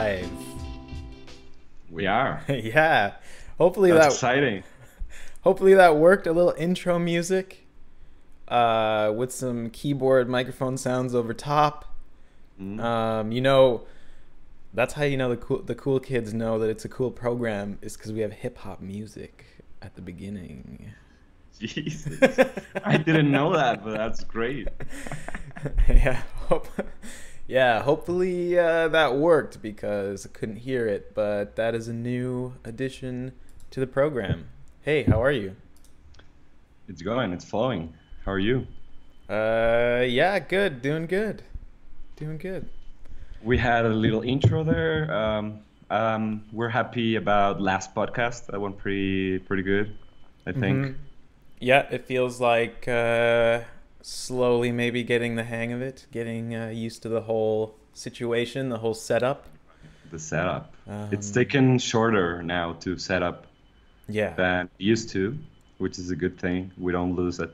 live. We are. yeah. Hopefully That's that exciting. hopefully that worked. A little intro music uh, with some keyboard microphone sounds over top. Mm. Um, you know, that's how you know the cool the cool kids know that it's a cool program is because we have hip hop music at the beginning. Jesus. I didn't know that, but that's great. yeah, hope, yeah. Hopefully uh, that worked because I couldn't hear it. But that is a new addition to the program. Hey, how are you? It's going, it's flowing. How are you? Uh, yeah, good. Doing good. Doing good. We had a little intro there. Um, um, we're happy about last podcast. That went pretty pretty good, I think. Mhm. Yeah, it feels like uh, slowly maybe getting the hang of it, getting uh, used to the whole situation, the whole setup. The setup. it's Um, taken shorter now to set up Yeah. than used to, which is a good thing. We don't lose it,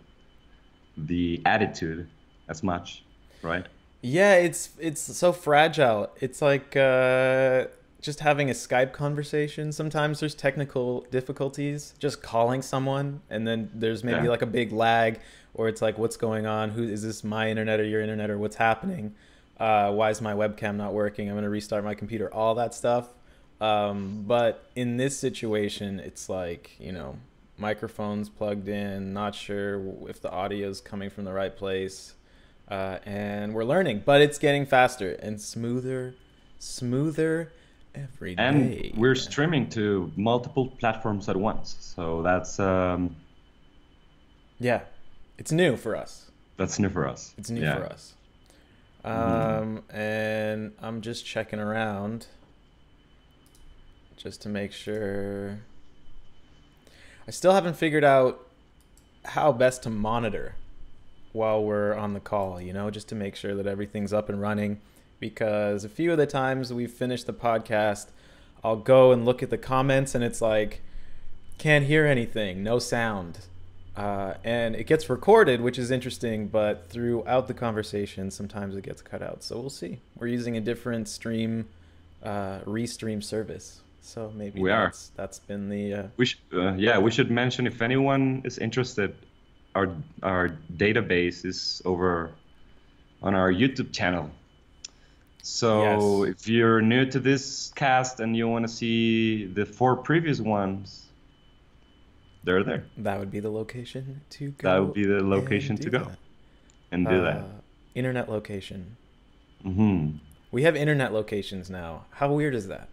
the attitude as much, right? Yeah, it's it's so fragile. It's like uh, just having a Skype conversation. Sometimes there's technical difficulties. Just calling someone, and then there's maybe Yeah. like a big lag, or it's like, what's going on? Who is this? My internet or your internet, or what's happening? Uh, why is my webcam not working? I'm gonna restart my computer. All that stuff. Um, but in this situation, it's like you know, microphones plugged in. Not sure if the audio is coming from the right place uh, and we're learning, but it's getting faster and smoother, smoother every day. And we're streaming to multiple platforms at once, so that's um, yeah, it's new for us. that's new for us. It's new Yeah. for us. Um, and I'm just checking around just to make sure. I still haven't figured out how best to monitor while we're on the call, you know, just to make sure that everything's up and running. Because a few of the times we've finished the podcast, I'll go and look at the comments and it's like, can't hear anything, no sound. Uh, and it gets recorded, which is interesting, but throughout the conversation, sometimes it gets cut out. So we'll see. We're using a different stream, uh, restream service. So maybe We are. that's, that's been the. Uh, We sh- uh, yeah, we should mention if anyone is interested, our our database is over on our YouTube channel. So Yes. if you're new to this cast and you want to see the four previous ones, they're there. that would be the location to go. That would be the location to go that. and do Uh, that. Internet location. Mm-hmm. We have internet locations now. How weird is that?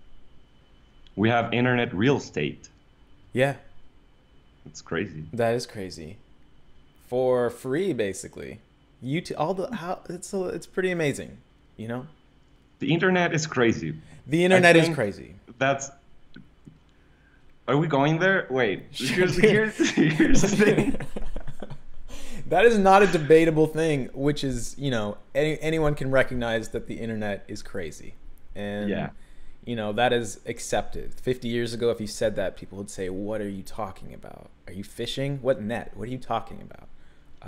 We have internet real estate. Yeah, It's crazy. that is crazy. For free, basically. You t- all the how it's a, it's pretty amazing, you know. The internet is crazy. The internet is crazy. That's. Are we going there? Wait. Here's, here's, here's the thing. that is not a debatable thing, which is, you know, any, anyone can recognize that the internet is crazy. And, Yeah. you know, that is accepted. 50 years ago, if you said that, people would say, What are you talking about? Are you fishing? What net? What are you talking about?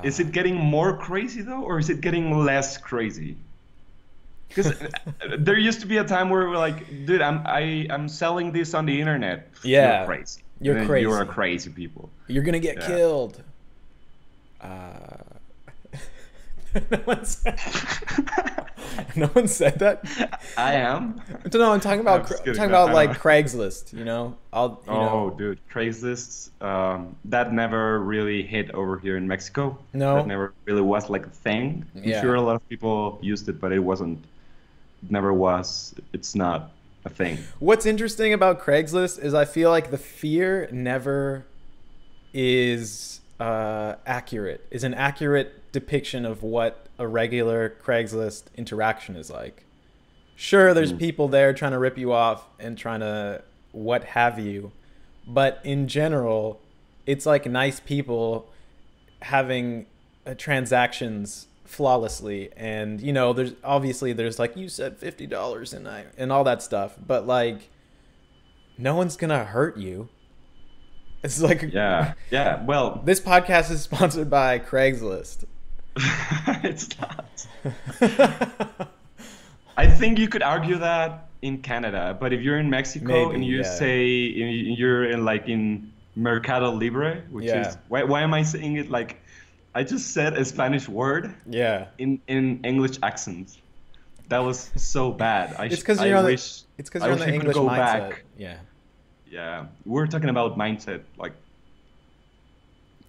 Is it uh, getting more crazy though, or is it getting less crazy? Because there used to be a time where we're like, dude, I'm I I'm selling this on the internet. Yeah. you're crazy. You're And then You are crazy. crazy people. You're going to get Yeah. killed. Uh, no, one said, no one said that. I am. No, I'm talking about I'm talking about like. Craigslist. You know, I'll you oh, know dude, Craigslist. Um, that never really hit over here in Mexico. No. that never really was like a thing. I'm Yeah. sure a lot of people used it, but it wasn't. Never was. It's not a thing. What's interesting about Craigslist is I feel like the fear never is uh, accurate. Is an accurate depiction of what a regular Craigslist interaction is like. Sure, there's Mhm. people there trying to rip you off and trying to what have you, but in general, it's like nice people having uh, transactions flawlessly and you know there's obviously there's like you said $50 and I and all that stuff but like no one's gonna hurt you it's like Yeah, yeah. Well, this podcast is sponsored by craigslist it's not. I think you could argue that in Canada, but if you're in Mexico Maybe, and you yeah. say you're in like in Mercado Libre, which Yeah. is why why am I saying it like I just said a Spanish word Yeah. in in English accent. That was so bad. I It's because you're on the, it's because you're on wish the English go mindset. back. Yeah. Yeah, we're talking about mindset like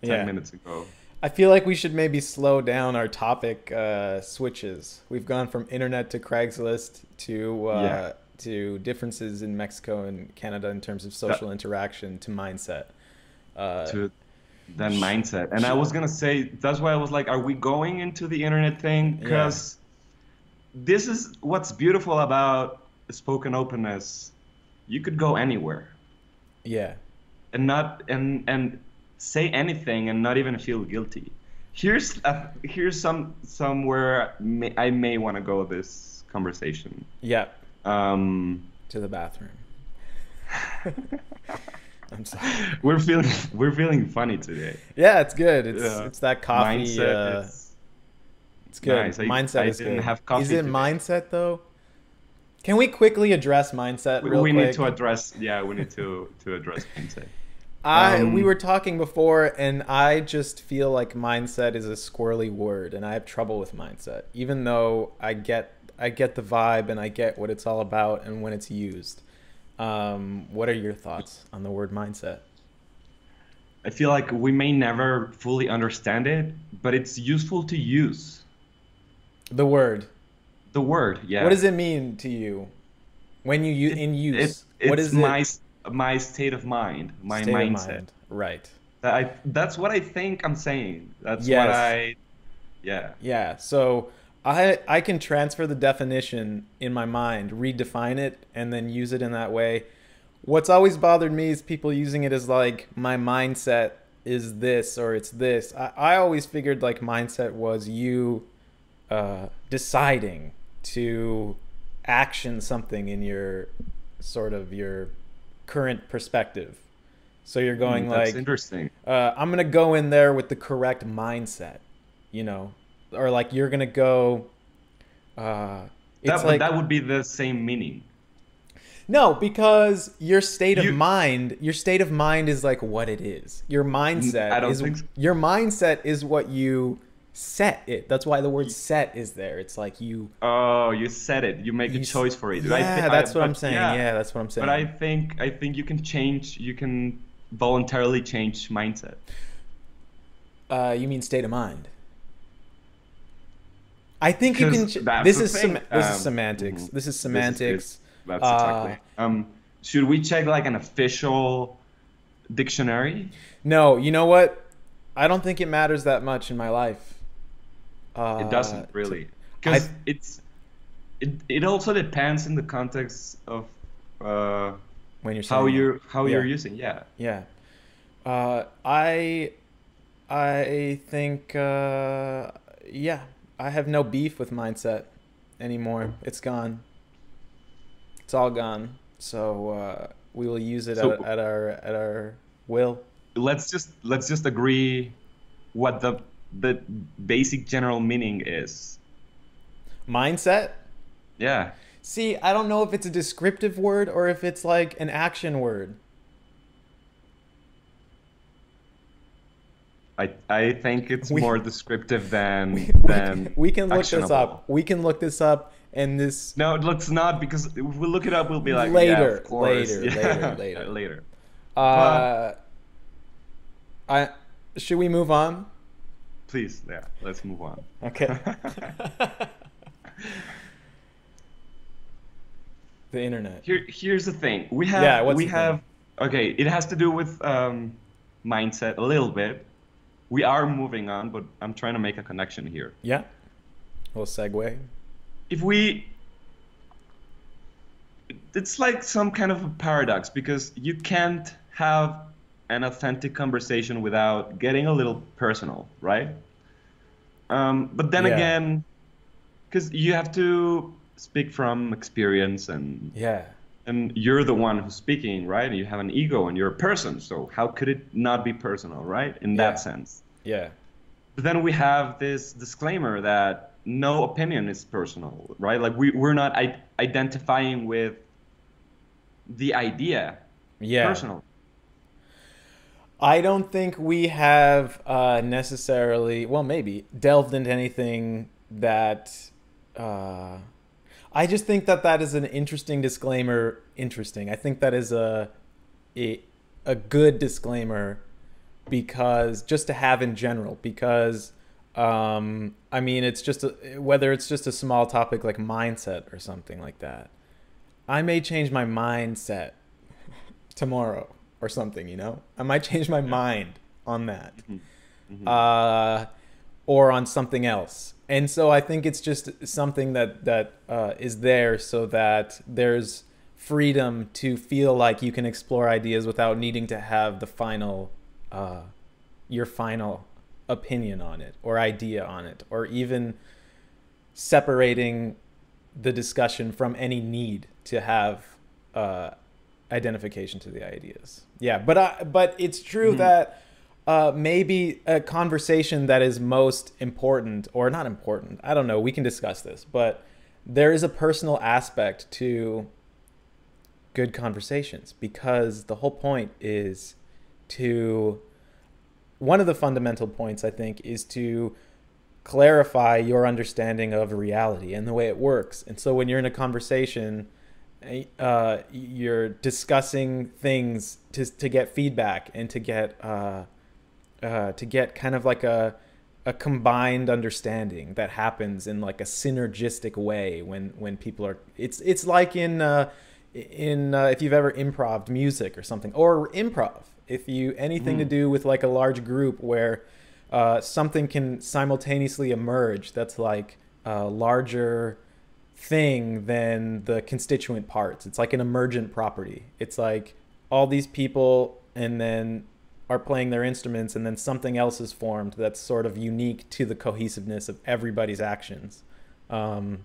ten Yeah. minutes ago. I feel like we should maybe slow down our topic uh, switches. We've gone from internet to Craigslist to uh, Yeah. to differences in Mexico and Canada in terms of social interaction to mindset. Uh, to that mindset. And I was gonna say that's why I was like, are we going into the internet thing? Because this is what's beautiful about spoken openness. You could go anywhere yeah. and not and and say anything and not even feel guilty. Here's a, here's some somewhere may, I may want to go this conversation. Yeah. Um, To the bathroom. I'm sorry. we're feeling we're feeling funny today. Yeah, it's good. It's Yeah. it's that coffee. Mindset uh, is- It's good. Nice. I- mindset I is didn't good. have coffee is it today. mindset though? Can we quickly address mindset we, we need to address yeah we need to to address mindset I um, we were talking before, and I just feel like mindset is a squirrely word, and I have trouble with mindset, even though I get I get the vibe and I get what it's all about and when it's used. Um, what are your thoughts on the word mindset? i feel like we may never fully understand it but it's useful to use The word. the word yeah What does it mean to you when you use in use? it, it's what is my it? my state of mind my State mindset mind. Right. That I, that's what i think i'm saying that's Yes. what i yeah Yeah. So I I can transfer the definition in my mind, redefine it, and then use it in that way. What's always bothered me is people using it as like my mindset is this or it's this. I, I always figured like mindset was you uh, deciding to action something in your sort of your current perspective. So you're going Mm, that's like interesting uh, I'm gonna go in there with the correct mindset, you know, or like you're gonna go. Uh, it's that, like that would be the same meaning no, because your state of You- mind, your state of mind is like what it is. Your mindset I don't is think so. your mindset is what you set it. That's why the word set is there. It's like you. oh you set it you make you a choice for it Yeah, I thi- I- that's what I'm but saying. Yeah. that's what I'm saying. But I think I think you can change. You can voluntarily change mindset. Uh, you mean state of mind? I think you can. This is sem- this Um, is semantics. This is This is- semantics. That's Uh, exactly. Um, should we check like an official dictionary? No, you know what? I don't think it matters that much in my life. Uh, It doesn't really, because it's it, it also depends in the context of uh, when you're how you're how Yeah. you're using. Yeah. Yeah. Uh, I I think uh, yeah, I have no beef with mindset anymore. It's gone. It's all gone. So uh, we will use it So- at, at our at our will. Let's just let's just agree what the the basic general meaning is. Mindset? Yeah. See, I don't know if it's a descriptive word or if it's like an action word. I I think it's We- more descriptive than We, than we can look this up. We can look this up and this No, let's not because if we look it up, we'll be like yeah, Later, of course. later, Yeah. later, later. later. uh I should we move on? Please, yeah, let's move on. Okay. the internet. Here, here's the thing. We have Yeah, what's we the thing? have okay. It has to do with um, mindset a little bit. We are moving on, but I'm trying to make a connection here. Yeah. Little segue. if we it's like some kind of a paradox because you can't have an authentic conversation without getting a little personal right um, but then Yeah. again because you have to speak from experience and Yeah. And you're the one who's speaking right and you have an ego and you're a person so how could it not be personal right in Yeah. that sense Yeah. but then we have this disclaimer that no opinion is personal, right? Like we, we're not I- identifying with the idea yeah. personally. I don't think we have uh, necessarily, well, maybe delved into anything that. Uh, I just think that that is an interesting disclaimer. Interesting. I think that is a a, a good disclaimer because just to have in general because um, I mean it's just a, whether it's just a small topic like mindset or something like that. I may change my mindset tomorrow or something, you know? I might change my mind on that. Mm-hmm. mm-hmm. Uh, or on something else. And so I think it's just something that that uh, is there so that there's freedom to feel like you can explore ideas without needing to have the final uh, your final opinion on it or idea on it or even separating the discussion from any need to have uh, identification to the ideas. Yeah, but uh, but it's true mm-hmm. that uh, maybe a conversation that is most important or not important. I don't know. We can discuss this, but there is a personal aspect to good conversations because the whole point is to one of the fundamental points I think is to clarify your understanding of reality and the way it works. And so when you're in a conversation uh, you're discussing things to to get feedback and to get uh, uh, to get kind of like a a combined understanding that happens in like a synergistic way when when people are it's it's like in uh, in uh, if you've ever improv music or something or improv if you anything mm. to do with like a large group where uh, something can simultaneously emerge that's like a larger thing than the constituent parts. It's like an emergent property. It's like all these people and then are playing their instruments and then something else is formed that's sort of unique to the cohesiveness of everybody's actions. Um,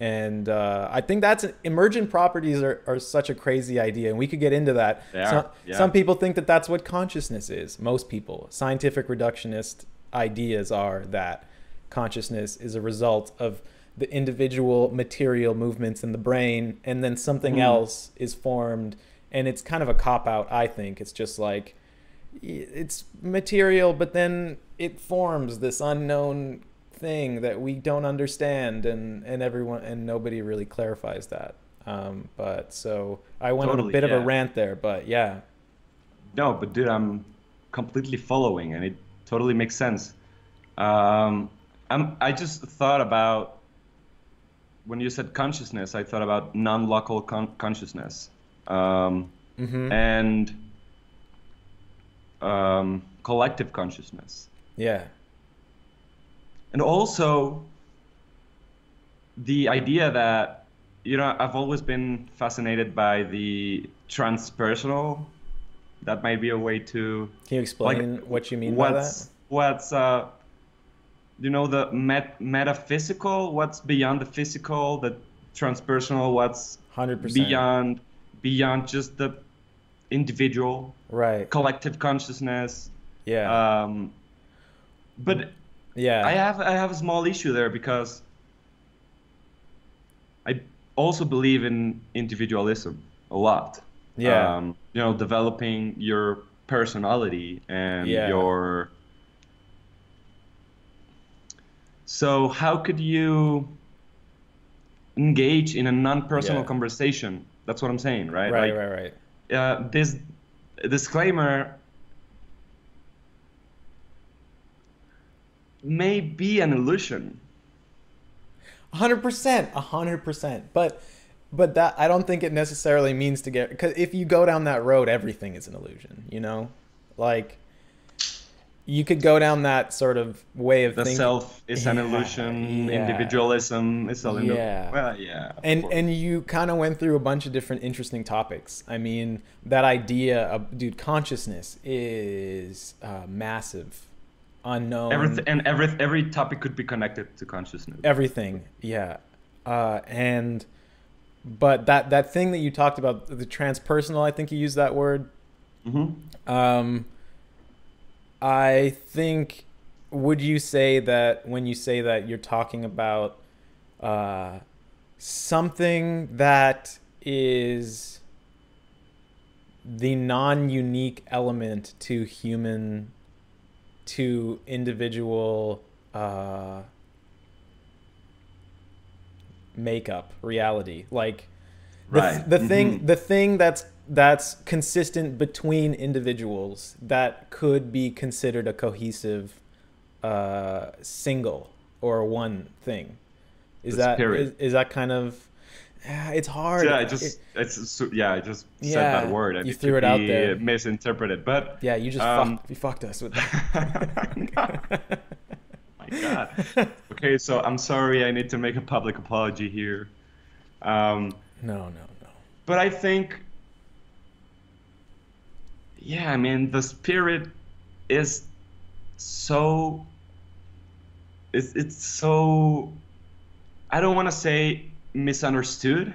and uh, I think that's emergent properties are, are such a crazy idea, and we could get into that. Some, yeah. some people think that that's what consciousness is. Most people, scientific reductionist ideas are that consciousness is a result of the individual material movements in the brain and then something mm. else is formed and it's kind of a cop out i think it's just like it's material but then it forms this unknown thing that we don't understand and and everyone and nobody really clarifies that um, but so i went totally, on a bit yeah. of a rant there but yeah no but dude i'm completely following and it totally makes sense um, I'm, i just thought about when you said consciousness, I thought about non-local con- consciousness um, mm-hmm. and um, collective consciousness. Yeah. And also the idea that you know I've always been fascinated by the transpersonal. That might be a way to. Can you explain like, what you mean by that? What's uh, you know the met- metaphysical what's beyond the physical the transpersonal what's 100% beyond beyond just the individual right collective consciousness yeah um but yeah i have i have a small issue there because i also believe in individualism a lot yeah um, you know developing your personality and yeah. your so how could you engage in a non-personal yeah. conversation? That's what I'm saying, right? Right, like, right, right. Uh, this disclaimer may be an illusion. 100%, 100%. But but that I don't think it necessarily means to get cuz if you go down that road everything is an illusion, you know? Like you could go down that sort of way of the thinking. self is an illusion yeah. individualism is illusion yeah well yeah and course. and you kind of went through a bunch of different interesting topics i mean that idea of dude consciousness is uh, massive unknown everything and every every topic could be connected to consciousness everything yeah uh, and but that that thing that you talked about the transpersonal i think you used that word mm-hmm. um I think would you say that when you say that you're talking about uh, something that is the non-unique element to human to individual uh, makeup reality like the, Right. the thing Mhm. the thing that's that's consistent between individuals that could be considered a cohesive uh, single or one thing is that is, is that kind of it's hard Yeah, I It- just it's so- yeah, I just said Yeah, that word. and you it threw it out there. Misinterpreted, but yeah you just Um, fucked, you fucked us with that my God. Okay, so I'm sorry. I need to make a public apology here. Um, no no no but I think, yeah, I mean, the spirit is so. It's it's so. I don't want to say misunderstood.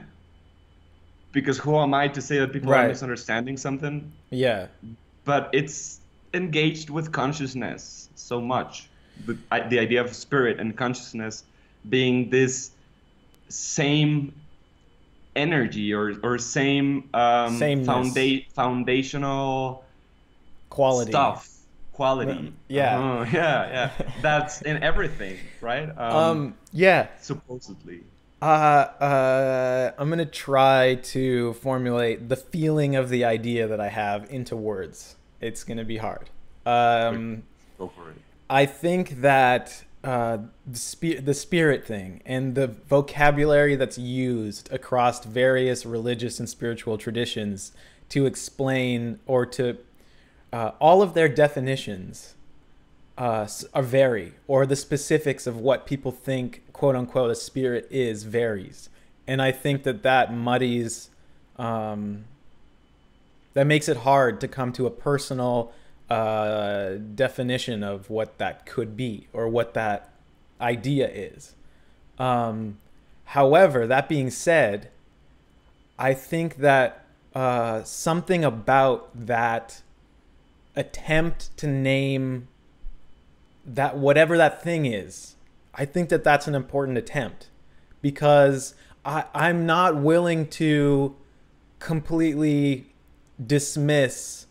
Because who am I to say that people Right. are misunderstanding something? yeah but it's engaged with consciousness so much. The, the idea of spirit and consciousness being this same energy or, or same um, founda- foundational quality stuff, quality. Yeah. Uh-huh, yeah, yeah. That's in everything, right? um yeah supposedly. Uh, uh, I'm gonna try to formulate the feeling of the idea that I have into words. It's gonna be hard. Um, Go for it. I think that uh, the, spi- the spirit thing and the vocabulary that's used across various religious and spiritual traditions to explain or to uh, all of their definitions uh, are vary, or the specifics of what people think "quote unquote" a spirit is varies, and I think that that muddies, um, that makes it hard to come to a personal uh, definition of what that could be or what that idea is. Um, however, that being said, I think that uh, something about that attempt to name that whatever that thing is, I think that that's an important attempt because I, I'm not willing to completely dismiss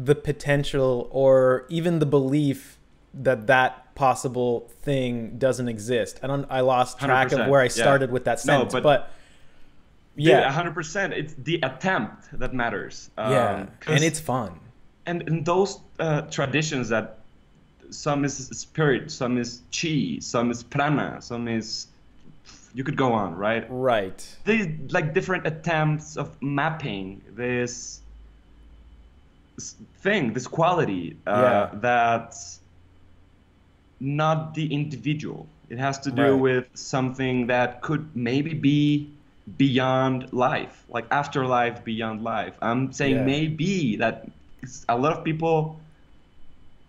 the potential or even the belief that that possible thing doesn't exist. I don't. I lost track of 100%, where I yeah. started with that No, sentence, but- but, Yeah, yeah, hundred percent. It's the attempt that matters. yeah, Um, and it's fun. and in those uh, traditions that some is spirit, some is chi, some is prana, some is you could go on, right? Right. These like different attempts of mapping this thing, this quality uh, Yeah. that's not the individual. It has to do Right. with something that could maybe be beyond life, like afterlife, beyond life. I'm saying Yeah. maybe that a lot of people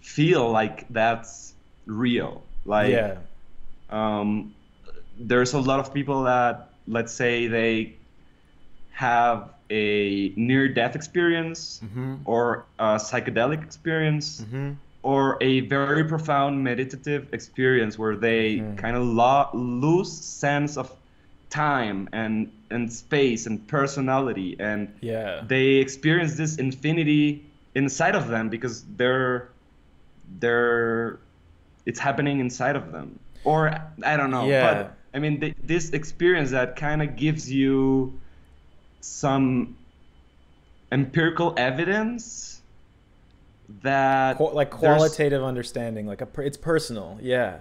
feel like that's real. Like yeah. um, there's a lot of people that let's say they have a near-death experience Mm-hmm. or a psychedelic experience Mm-hmm. or a very profound meditative experience where they Mhm. kind of lo- lose sense of time and and space and personality and Yeah. they experience this infinity inside of them because they're they're it's happening inside of them or i don't know Yeah. but i mean th- this experience that kind of gives you some empirical evidence that Qu- like qualitative understanding, like a per- it's personal. Yeah.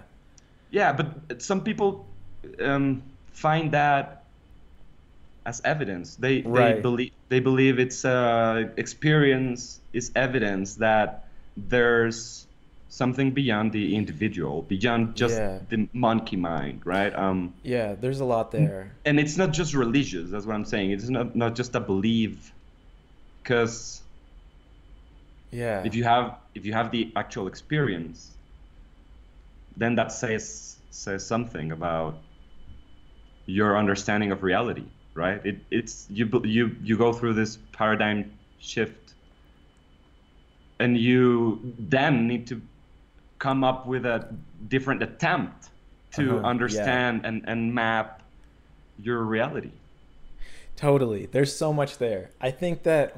yeah but some people um, find that as evidence they they believe they believe it's uh, experience is evidence that there's something beyond the individual beyond just Yeah. the monkey mind right um Yeah. There's a lot there. and it's not just religious that's what i'm saying it's not not just a belief because Yeah. if you have if you have the actual experience then that says says something about your understanding of reality right it, it's you you you go through this paradigm shift and you then need to come up with a different attempt to Uh-huh, yeah. understand and, and map your reality Totally. There's so much there. I think that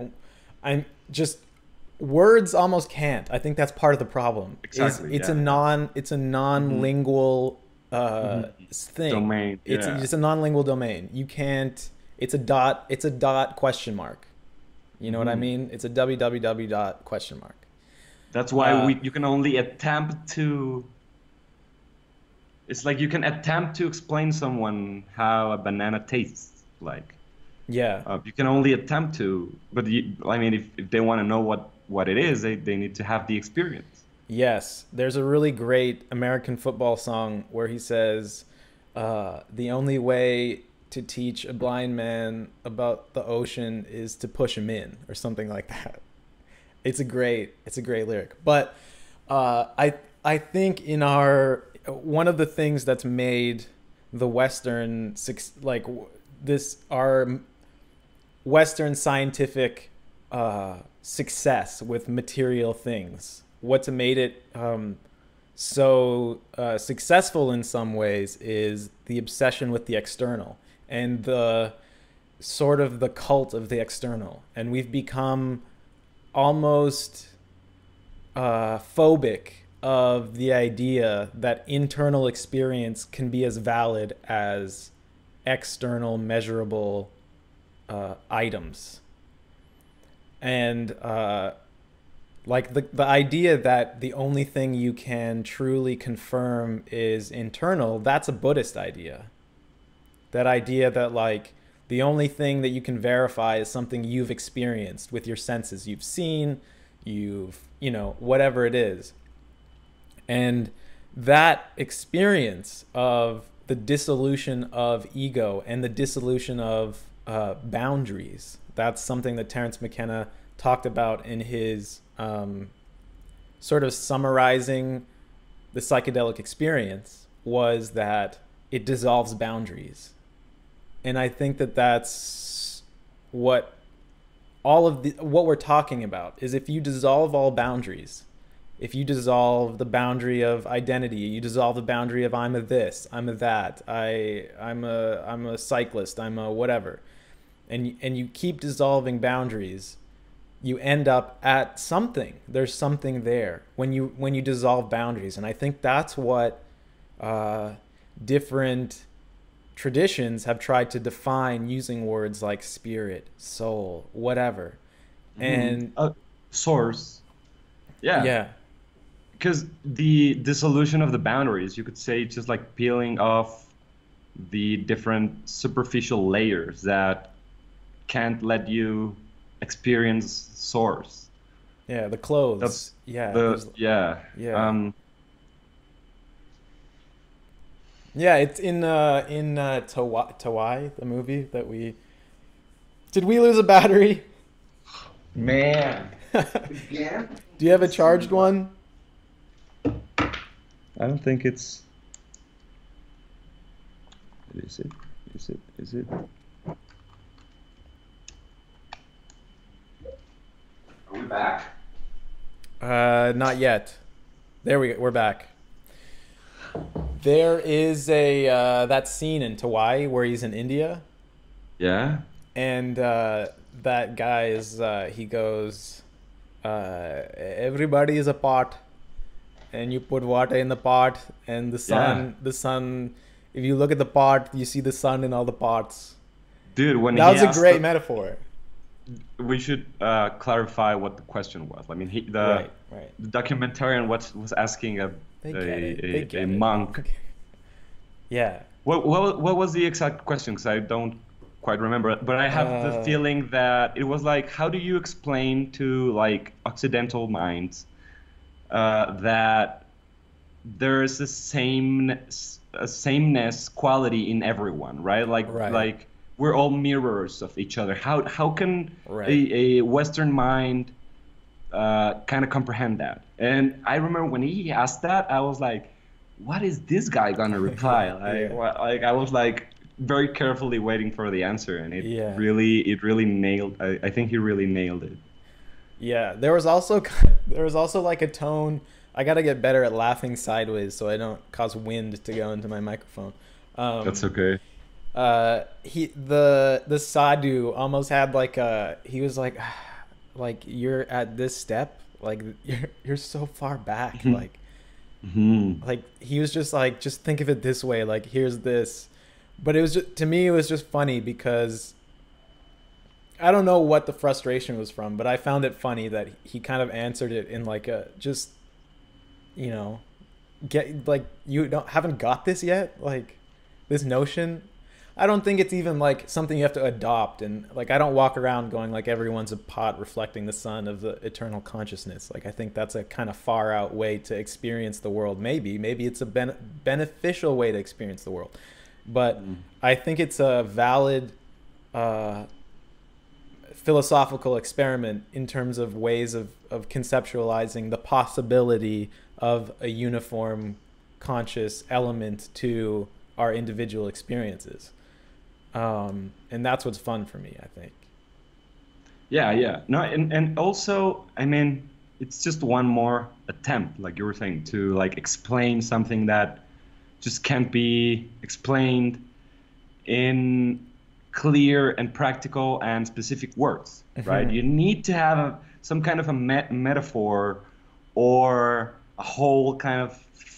I'm just words almost can't. I think that's part of the problem. Exactly. It's, it's yeah. Mm-hmm. a non it's a non-lingual uh, thing. Domain. It's yeah. just a non-lingual domain. You can't. It's a dot. It's a dot question mark. You know what I Mhm. mean? It's a www dot question mark. That's why Uh, we you can only attempt to. It's like you can attempt to explain someone how a banana tastes like. Yeah. Uh, you can only attempt to, but you, I mean, if, if they want to know what what it is, they, they need to have the experience. Yes, there's a really great American football song where he says, uh, "The only way to teach a blind man about the ocean is to push him in," or something like that. It's a great, it's a great lyric. But uh, I, I think in our one of the things that's made the Western like this our Western scientific uh, success with material things. What's made it um, so uh, successful in some ways is the obsession with the external and the sort of the cult of the external. And we've become almost uh, phobic of the idea that internal experience can be as valid as external measurable uh, items. And uh, like the the idea that the only thing you can truly confirm is internal that's a buddhist idea. That idea that like the only thing that you can verify is something you've experienced with your senses. You've seen you've you know whatever it is. And that experience of the dissolution of ego and the dissolution of uh, boundaries that's something that terence mckenna talked about in his um, sort of summarizing the psychedelic experience was that it dissolves boundaries and i think that that's what all of the what we're talking about is if you dissolve all boundaries if you dissolve the boundary of identity you dissolve the boundary of i'm a this i'm a that i i'm a i'm a cyclist i'm a whatever and and you keep dissolving boundaries you end up at something. There's something there when you when you dissolve boundaries. And i think that's what uh, different traditions have tried to define using words like spirit soul whatever. And uh, source, yeah, yeah. Because the dissolution of the boundaries, you could say, just like peeling off the different superficial layers that can't let you experience source. yeah the clothes. That's yeah the yeah yeah. um Yeah, it's in uh in uh Tawai, Tawai, the movie that we Did we lose a battery? man Yeah. Do you have a charged one? I don't think it's is it is it is it Are we back? Uh not yet. There we go. We're back. There is a uh that scene in Tawai where he's in India. Yeah? And uh that guy is uh he goes uh everybody is a pot. And you put water in the pot and the sun Yeah. the sun if you look at the pot you see the sun in all the pots. Dude when that he was a great the- metaphor. We should uh, clarify what the question was. I mean he the right right. the documentarian was was asking a they a, it. They a, get a it. monk yeah What, what, what was the exact question? Because I don't quite remember. But I have the Uh. feeling that it was like, how do you explain to like Occidental minds uh, that there is a same a sameness quality in everyone, right? Like Right. like we're all mirrors of each other. How how can Right. a, a Western mind uh, kind of comprehend that? And I remember when he asked that, I was like, what is this guy gonna reply? Like, Yeah. what, like I was like very carefully waiting for the answer, and it Yeah. really, it really nailed. I, I think he really nailed it. Yeah, there was also there was also like a tone. I gotta get better at laughing sideways so I don't cause wind to go into my microphone. Um, That's okay. uh, he the the sadhu almost had like a he was like like you're at this step like you're you're so far back Mhm. like Mhm. like he was just like just think of it this way like here's this but it was just to me it was just funny because i don't know what the frustration was from but i found it funny that he kind of answered it in like a just you know get like you don't haven't got this yet like this notion i don't think it's even like something you have to adopt and like i don't walk around going like everyone's a pot reflecting the sun of the eternal consciousness. Like i think that's a kind of far out way to experience the world maybe. Maybe it's a ben- beneficial way to experience the world. But Mm. i think it's a valid uh, philosophical experiment in terms of ways of, of conceptualizing the possibility of a uniform conscious element to our individual experiences um, and that's what's fun for me i think Yeah, yeah. No, and and also, I mean, it's just one more attempt, like you were saying, to like explain something that just can't be explained in clear and practical and specific words, right? Mhm. You need to have a, some kind of a me- metaphor or a whole kind of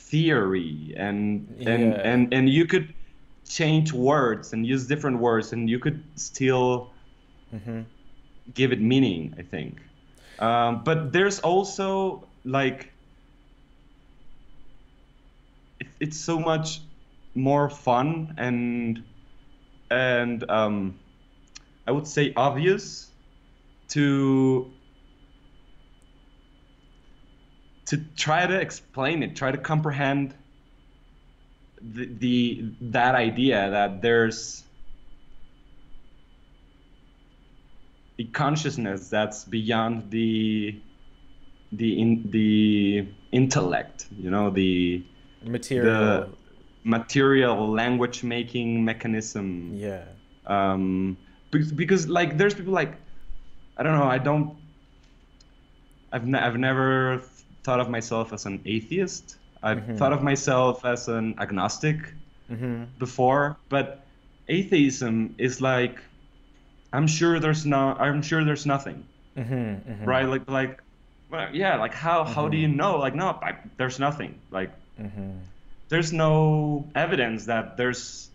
theory, and and Yeah. and and you could change words and use different words, and you could still mm-hmm. give it meaning i think um, but there's also like it, it's so much more fun and and um, i would say obvious to to try to explain it try to comprehend the, the that idea that there's a consciousness that's beyond the the in the intellect you know the material. material language making mechanism. Yeah. Um because, because like there's people like i don't know i don't i've, ne- I've never thought of myself as an atheist i've Mhm. thought of myself as an agnostic mm-hmm. before, but atheism is like I'm sure there's no I'm sure there's nothing, Mm-hmm. Mm-hmm. right? Like like well, yeah, like how how do you know? Like no, I, there's nothing. Like Mm-hmm. there's no evidence that there's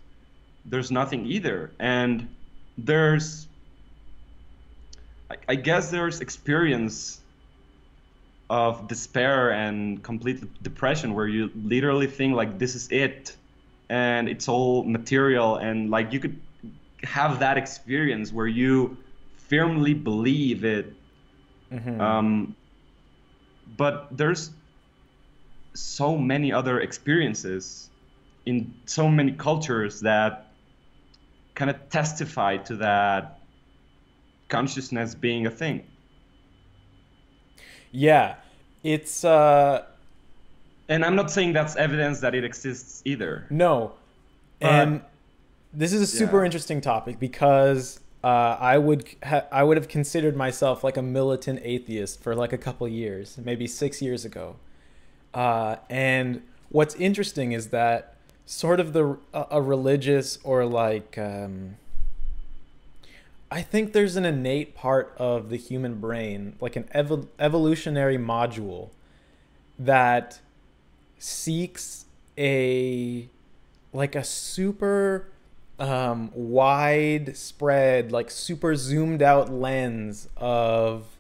there's nothing either. And there's I, I guess there's experience of despair and complete depression where you literally think like this is it and it's all material and like you could have that experience where you firmly believe it Mm-hmm. um, but there's so many other experiences in so many cultures that kind of testify to that consciousness being a thing. Yeah it's uh And I'm not saying that's evidence that it exists either. No, But- and this is a super Yeah. interesting topic because uh, I would ha- I would have considered myself like a militant atheist for like a couple years, maybe six years ago. Uh, and what's interesting is that sort of the a, a religious or like um, I think there's an innate part of the human brain, like an evo- evolutionary module, that seeks a like a super um, widespread, like super zoomed out lens of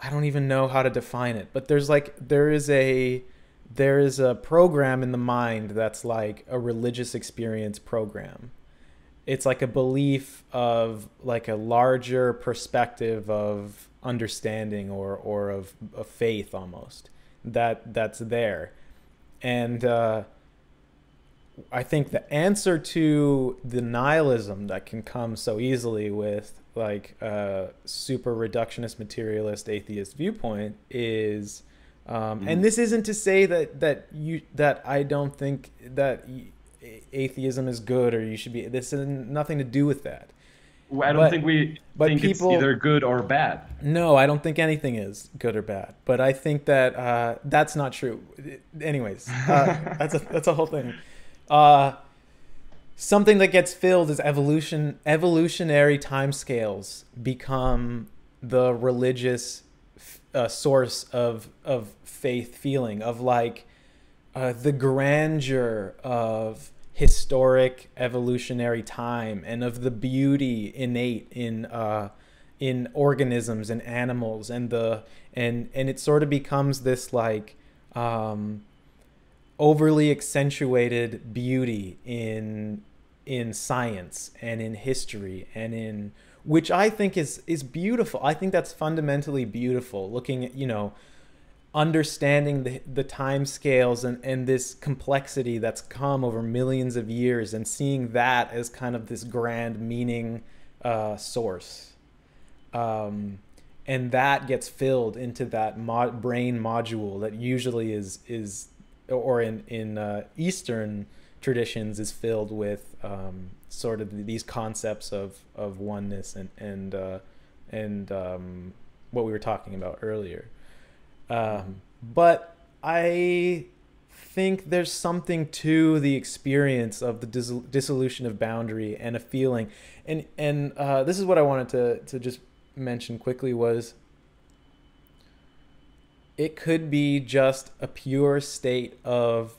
I don't even know how to define it, but there's like there is a there is a program in the mind that's like a religious experience program. It's like a belief of like a larger perspective of understanding or or of, of faith almost that that's there. And uh, I think the answer to the nihilism that can come so easily with like a super reductionist materialist atheist viewpoint is um, and this isn't to say that that you that I don't think that atheism is good or you should be this has nothing to do with that I don't But- think we but think people- it's either good or bad. no, I don't think anything is good or bad. But I think that uh, that's not true. Anyways, uh, that's a that's a whole thing. Uh, something that gets filled is evolution. Evolutionary timescales become the religious uh, source of of faith feeling of like uh, the grandeur of historic evolutionary time and of the beauty innate in uh, in organisms and animals and the and and it sort of becomes this like um, overly accentuated beauty in in science and in history and in which I think is is beautiful. I think that's fundamentally beautiful. Looking at you know, understanding the the time scales and and this complexity that's come over millions of years, and seeing that as kind of this grand meaning uh, source, um, and that gets filled into that brain module that usually is is or in in uh, Eastern traditions is filled with um, sort of these concepts of of oneness and and uh, and um, what we were talking about earlier. Um, but I think there's something to the experience of the dis- dissolution of boundary and a feeling, and and uh, this is what I wanted to to just mention quickly was. It could be just a pure state of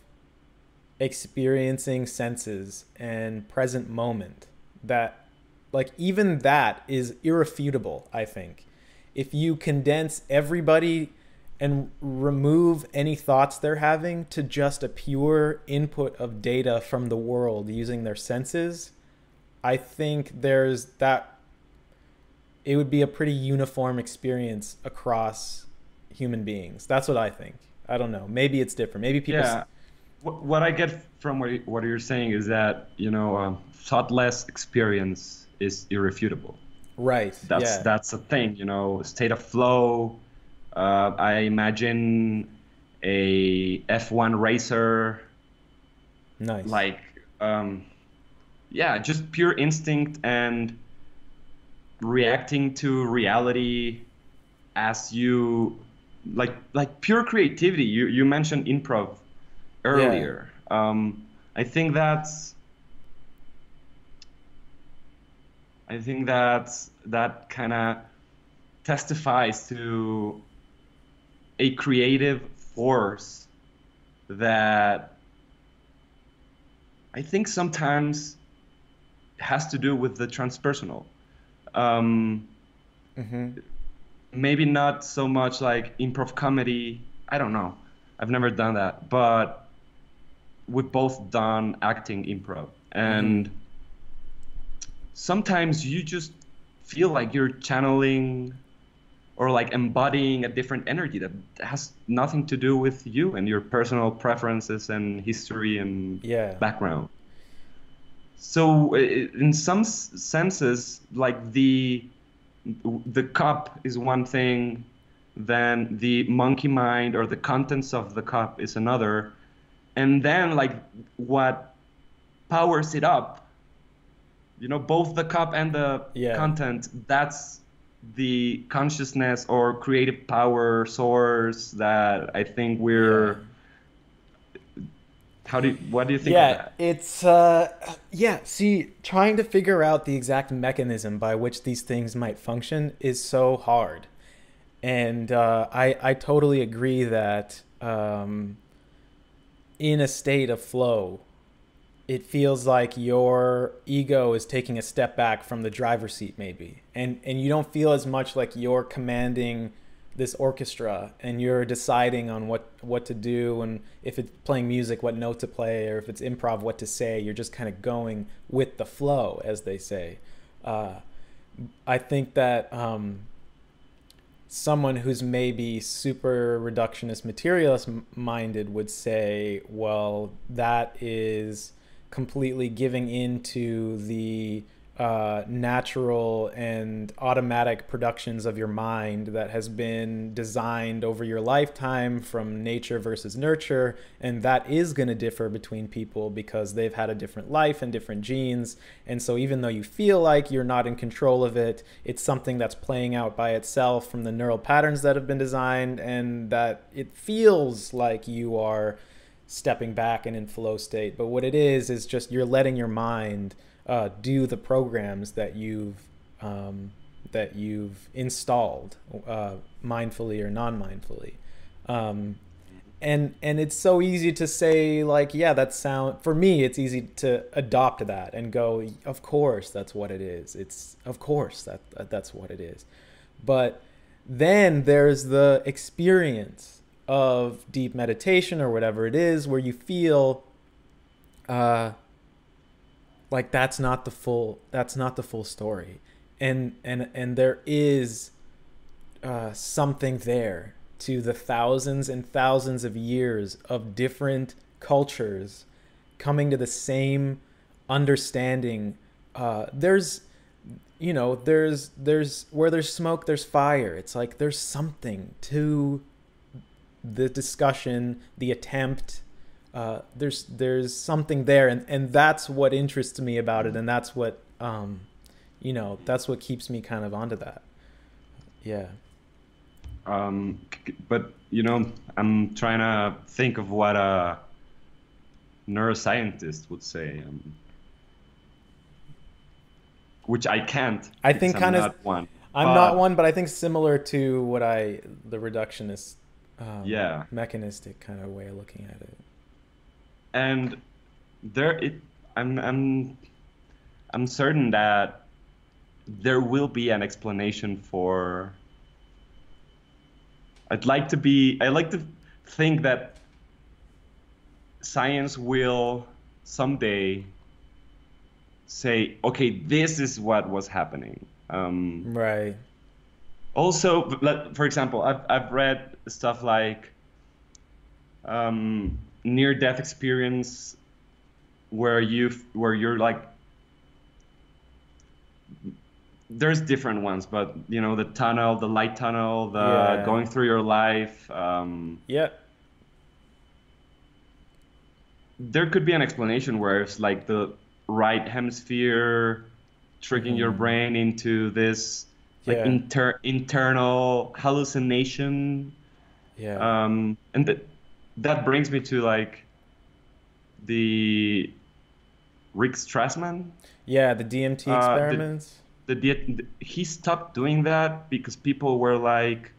experiencing senses and present moment that like even that is irrefutable i think if you condense everybody and remove any thoughts they're having to just a pure input of data from the world using their senses i think there's that it would be a pretty uniform experience across human beings that's what i think i don't know maybe it's different maybe people yeah what I get from what you're saying is that you know um, thoughtless experience is irrefutable. Right. That's yeah. that's a thing. You know, state of flow. Uh, I imagine a F1 racer. Nice. Like, um, yeah, just pure instinct and reacting to reality as you like like pure creativity. You you mentioned improv earlier. Yeah. Um, I think that's I think that's that kind of testifies to a creative force that I think sometimes has to do with the transpersonal. Um, mm-hmm. Maybe not so much like improv comedy. I don't know. I've never done that, but we've both done acting improv and mm-hmm. sometimes you just feel like you're channeling or like embodying a different energy that has nothing to do with you and your personal preferences and history and yeah. background so in some senses like the the cup is one thing then the monkey mind or the contents of the cup is another and then like what powers it up you know both the cup and the yeah. content that's the consciousness or creative power source that i think we're. How do you, what do you think yeah it's uh yeah see trying to figure out the exact mechanism by which these things might function is so hard and uh, I I totally agree that um, in a state of flow, it feels like your ego is taking a step back from the driver's seat maybe. And and you don't feel as much like you're commanding this orchestra and you're deciding on what what to do and if it's playing music what note to play or if it's improv what to say. You're just kind of going with the flow as they say. Uh, i think that um, someone who's maybe super reductionist materialist minded would say, well, that is completely giving into the uh, natural and automatic productions of your mind that has been designed over your lifetime from nature versus nurture. And that is going to differ between people because they've had a different life and different genes. And so, even though you feel like you're not in control of it, it's something that's playing out by itself from the neural patterns that have been designed, and that it feels like you are stepping back and in flow state. But what it is, is just you're letting your mind uh, do the programs that you've um, that you've installed uh, mindfully or non-mindfully um, and and it's so easy to say like yeah that sound for me it's easy to adopt that and go of course that's what it is it's of course that, that that's what it is but then there's the experience of deep meditation or whatever it is where you feel uh like that's not the full that's not the full story. And and and there is uh something there to the thousands and thousands of years of different cultures coming to the same understanding. Uh there's you know there's there's where there's smoke there's fire. It's like there's something to the discussion the attempt uh, there's there's something there and and that's what interests me about it and that's what um you know that's what keeps me kind of onto that. Yeah. Um but you know i'm trying to think of what a neuroscientist would say um, which i can't I think I'm kinda- not one I'm not one, but I think similar to what I the reductionist, um, Yeah. mechanistic kind of way of looking at it. and there it i'm i'm i'm certain that there will be an explanation for i'd like to be i like to think that science will someday say okay this is what was happening um, Right. also for example i've, I've read stuff like um, near death experience where you where you're like there's different ones but you know the tunnel the light tunnel the Yeah. going through your life um, Yeah. there could be an explanation where it's like the right hemisphere tricking your Mhm. brain into this like Yeah. inter- internal hallucination Yeah. um, and th- that brings me to like the Rick Strassman. yeah. The DMT uh, the- experiments. The, the he stopped doing that because people were like,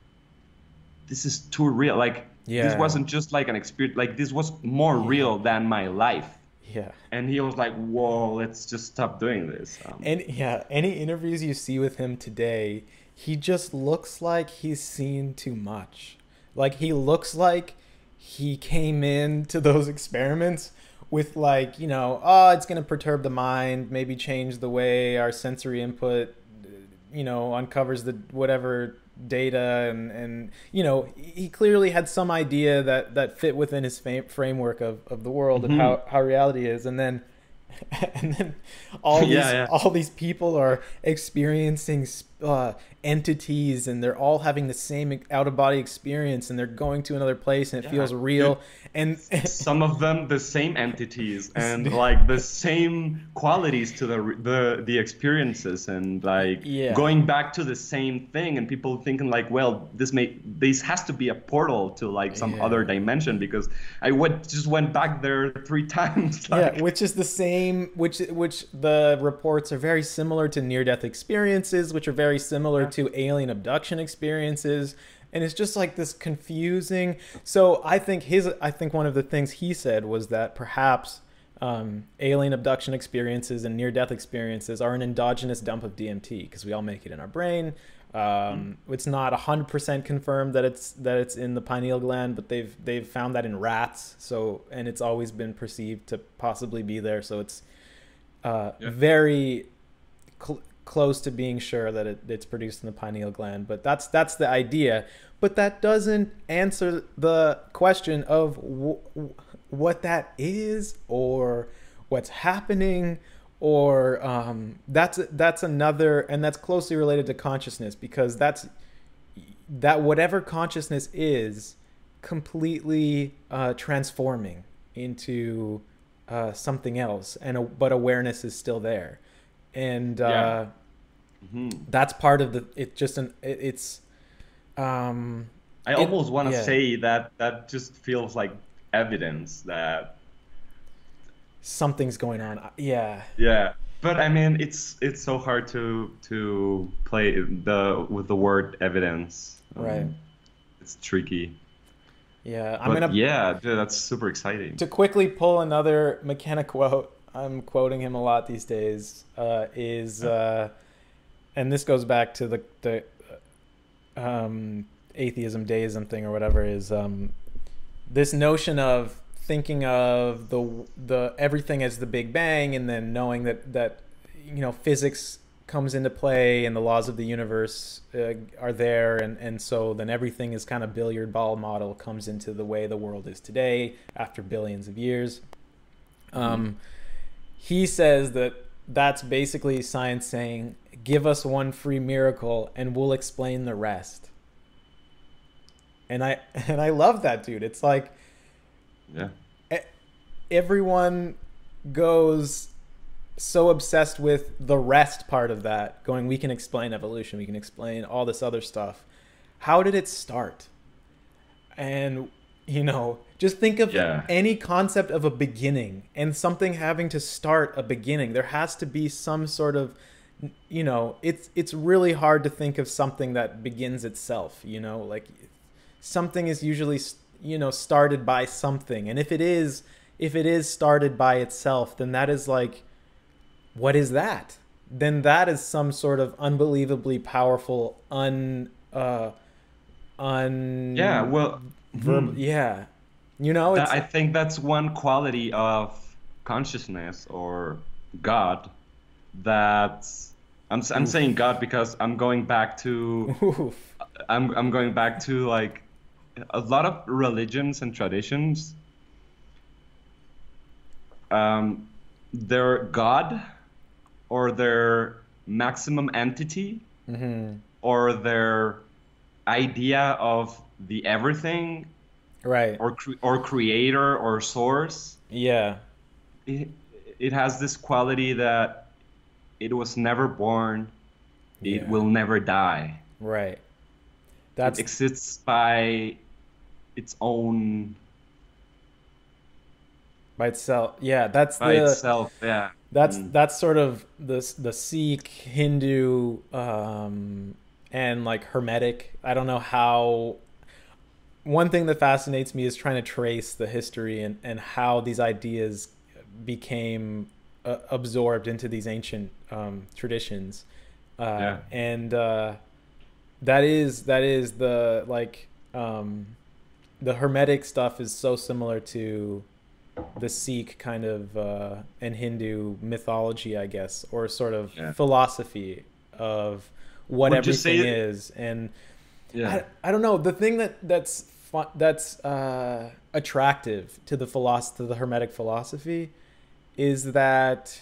"This is too real." Like Yeah. this wasn't just like an experience. Like this was more Yeah. real than my life. yeah. And he was like, "Whoa, let's just stop doing this." Um, And yeah, any interviews you see with him today, he just looks like he's seen too much. Like he looks like he came into those experiments with like, you know, oh, it's going to perturb the mind, maybe change the way our sensory input you know, uncovers the whatever data and and you know, he clearly had some idea that that fit within his framework of of the world and Mhm. how how reality is and then and then all these Yeah, all these people are experiencing uh, entities and they're all having the same out of body experience and they're going to another place and it Yeah, feels real. And some of them the same entities and like the same qualities to the the the experiences and like going back to the same thing and people thinking like well this may this has to be a portal to like some other dimension because I went just went back there three times like, yeah, which is the same. Which which the reports are very similar to near death experiences, which are very similar Yeah. to alien abduction experiences, and it's just like this confusing. So I think his I think one of the things he said was that perhaps. Um, alien abduction experiences and near death experiences are an endogenous dump of DMT because we all make it in our brain. Um, It's not hundred percent confirmed that it's that it's in the pineal gland, but they've they've found that in rats. So and it's always been perceived to possibly be there. So it's uh, Yeah. very cl- close to being sure that it, it's produced in the pineal gland. But that's that's the idea. But that doesn't answer the question of w- w- what that is or what's happening or um, that's that's another and that's closely related to consciousness because that's that whatever consciousness is completely uh, transforming into uh, something else and a, but awareness is still there and uh, Yeah. Mhm. that's part of the it's just an it, it's um I It- almost want to yeah. say that that just feels like evidence that something's going on yeah yeah but I mean, it's it's so hard to to play the with the word evidence. Um, Right. It's tricky. Yeah, I'm But gonna yeah, dude, that's super exciting. to quickly pull another McKenna quote. I'm quoting him a lot these days. Uh, is uh, and this goes back to the the um, atheism deism thing or whatever. Is um, this notion of thinking of the the everything as the Big Bang and then knowing that that you know physics comes into play and the laws of the universe uh, are there and and so then everything is kind of billiard ball model comes into the way the world is today after billions of years. Um, he says that that's basically science saying give us one free miracle and we'll explain the rest. And i and i love that dude. It's like Yeah. everyone goes so obsessed with the rest part of that going we can explain evolution we can explain all this other stuff how did it start and you know just think of Yeah. any concept of a beginning and something having to start a beginning there has to be some sort of you know it's it's really hard to think of something that begins itself you know like something is usually you know started by something and if it is if it is started by itself then that is like what is that then that is some sort of unbelievably powerful un uh un Yeah. Well, verb hmm. yeah you know it's I think that's one quality of consciousness or God that I'm, I'm saying God because I'm going back to oof. I'm, I'm going back to like a lot of religions and traditions um, their God or their maximum entity Mhm. or their idea of the everything right. or cre- or creator or source. Yeah. It, it has this quality that it was never born. It Yeah. will never die. Right. That's it exists by its own by itself yeah that's by the itself yeah That's Mm. that's sort of the the Sikh, Hindu, um, and like Hermetic. I don't know how. One thing that fascinates me is trying to trace the history and and how these ideas became uh, absorbed into these ancient um, traditions. Uh, Yeah. And uh, that is that is the like um, the Hermetic stuff is so similar to the Sikh kind of uh, and Hindu mythology, I guess, or sort of Yeah. philosophy of what Would you say everything is. And yeah I, I don't know. The thing that that's fun, that's uh, attractive to the philosophy, to the Hermetic philosophy, is that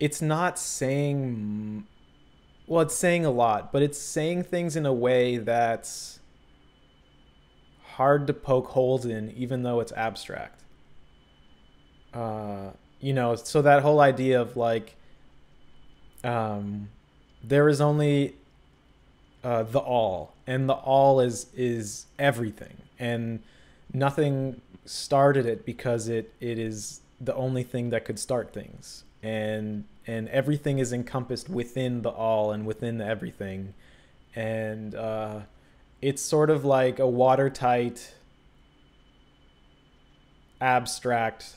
it's not saying well, it's saying a lot, but it's saying things in a way that's hard to poke holes in, even though it's abstract. Uh, you know, so that whole idea of like, um, there is only uh, the all, and the all is is everything, and nothing started it because it it is the only thing that could start things, and and everything is encompassed within the all and within everything, and uh, it's sort of like a watertight, abstract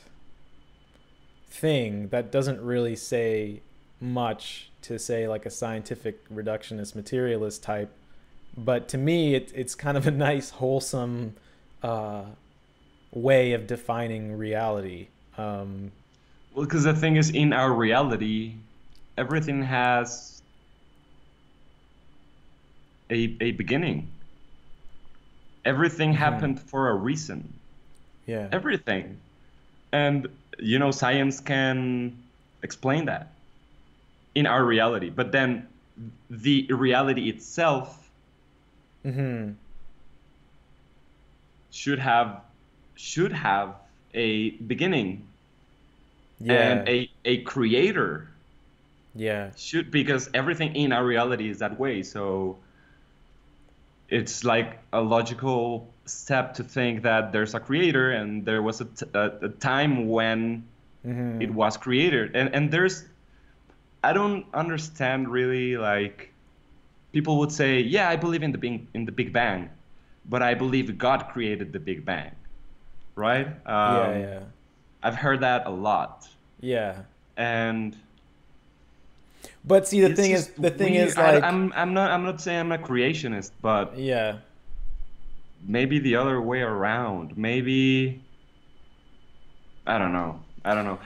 thing that doesn't really say much to say like a scientific reductionist materialist type. But to me it, it's kind of a nice wholesome uh, way of defining reality. Um, well because the thing is in our reality everything has a, a beginning everything Mhm. happened for a reason. Yeah. Everything. And you know science can explain that in our reality. But then the reality itself hmm should have should have a beginning. Yeah. And a, a creator yeah. should because everything in our reality is that way. So it's like a logical step to think that there's a creator and there was a, t- a, a time when hmm it was created and and there's I don't understand really like people would say, yeah, I believe in the big in the Big Bang, but I believe God created the Big Bang, right? Um, yeah, yeah, I've heard that a lot, yeah. and But see, the it's thing is, the thing weird. is, like, I, I'm I'm not I'm not saying I'm a creationist, but yeah, maybe the other way around. Maybe I don't know. I don't know.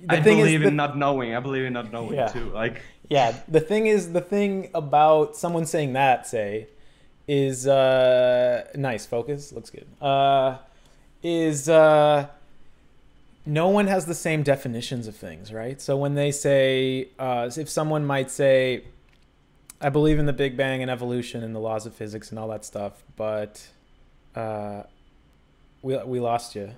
The I believe the- in not knowing. I believe in not knowing Yeah. too. Like yeah. The thing is, the thing about someone saying that, say, is uh, nice. Focus looks good. Uh, is uh, no one has the same definitions of things, right? So when they say, uh, if someone might say, I believe in the Big Bang and evolution and the laws of physics and all that stuff, but uh, we we lost you.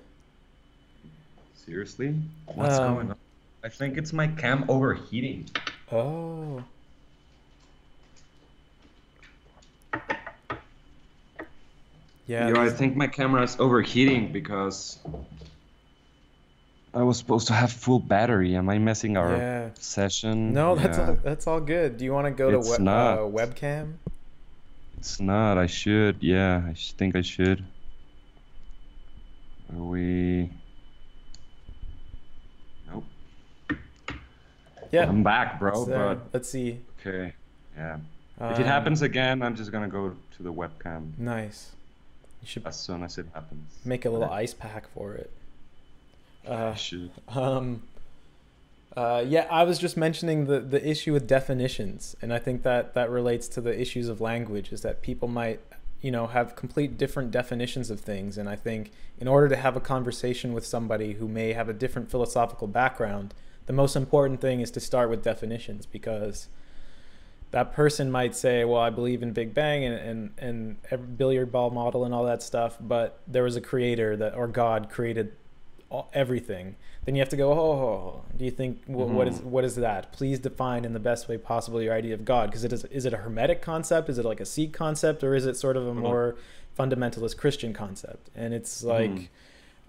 seriously, what's Um, going on? I think it's my cam overheating. Oh. Yeah. Yo, I think my camera is overheating because I was supposed to have full battery. Am I messing our Yeah. session? No, that's Yeah. all, that's all good. Do you want to go It's to we- not. uh, webcam? It's not. I should. Yeah, I think I should. Are we? Nope. Yeah. I'm back, bro. It's there. But Let's see. okay. Yeah. if it Um, happens again, I'm just gonna go to the webcam Nice. You should as soon as it happens. make a little ice pack for it. Uh, should. Um, uh, yeah, I was just mentioning the, the issue with definitions, and I think that that relates to the issues of language. Is that people might, you know, have complete different definitions of things, and I think in order to have a conversation with somebody who may have a different philosophical background, the most important thing is to start with definitions because that person might say, "Well, I believe in Big Bang and and and billiard ball model and all that stuff," but there was a creator that or God created all, everything. Then you have to go, "Oh, do you think wh- what is what is that? Please define in the best way possible your idea of God, because it is is it a hermetic concept? Is it like a Sikh concept, or is it sort of a more fundamentalist Christian concept?" And it's like. Mhm.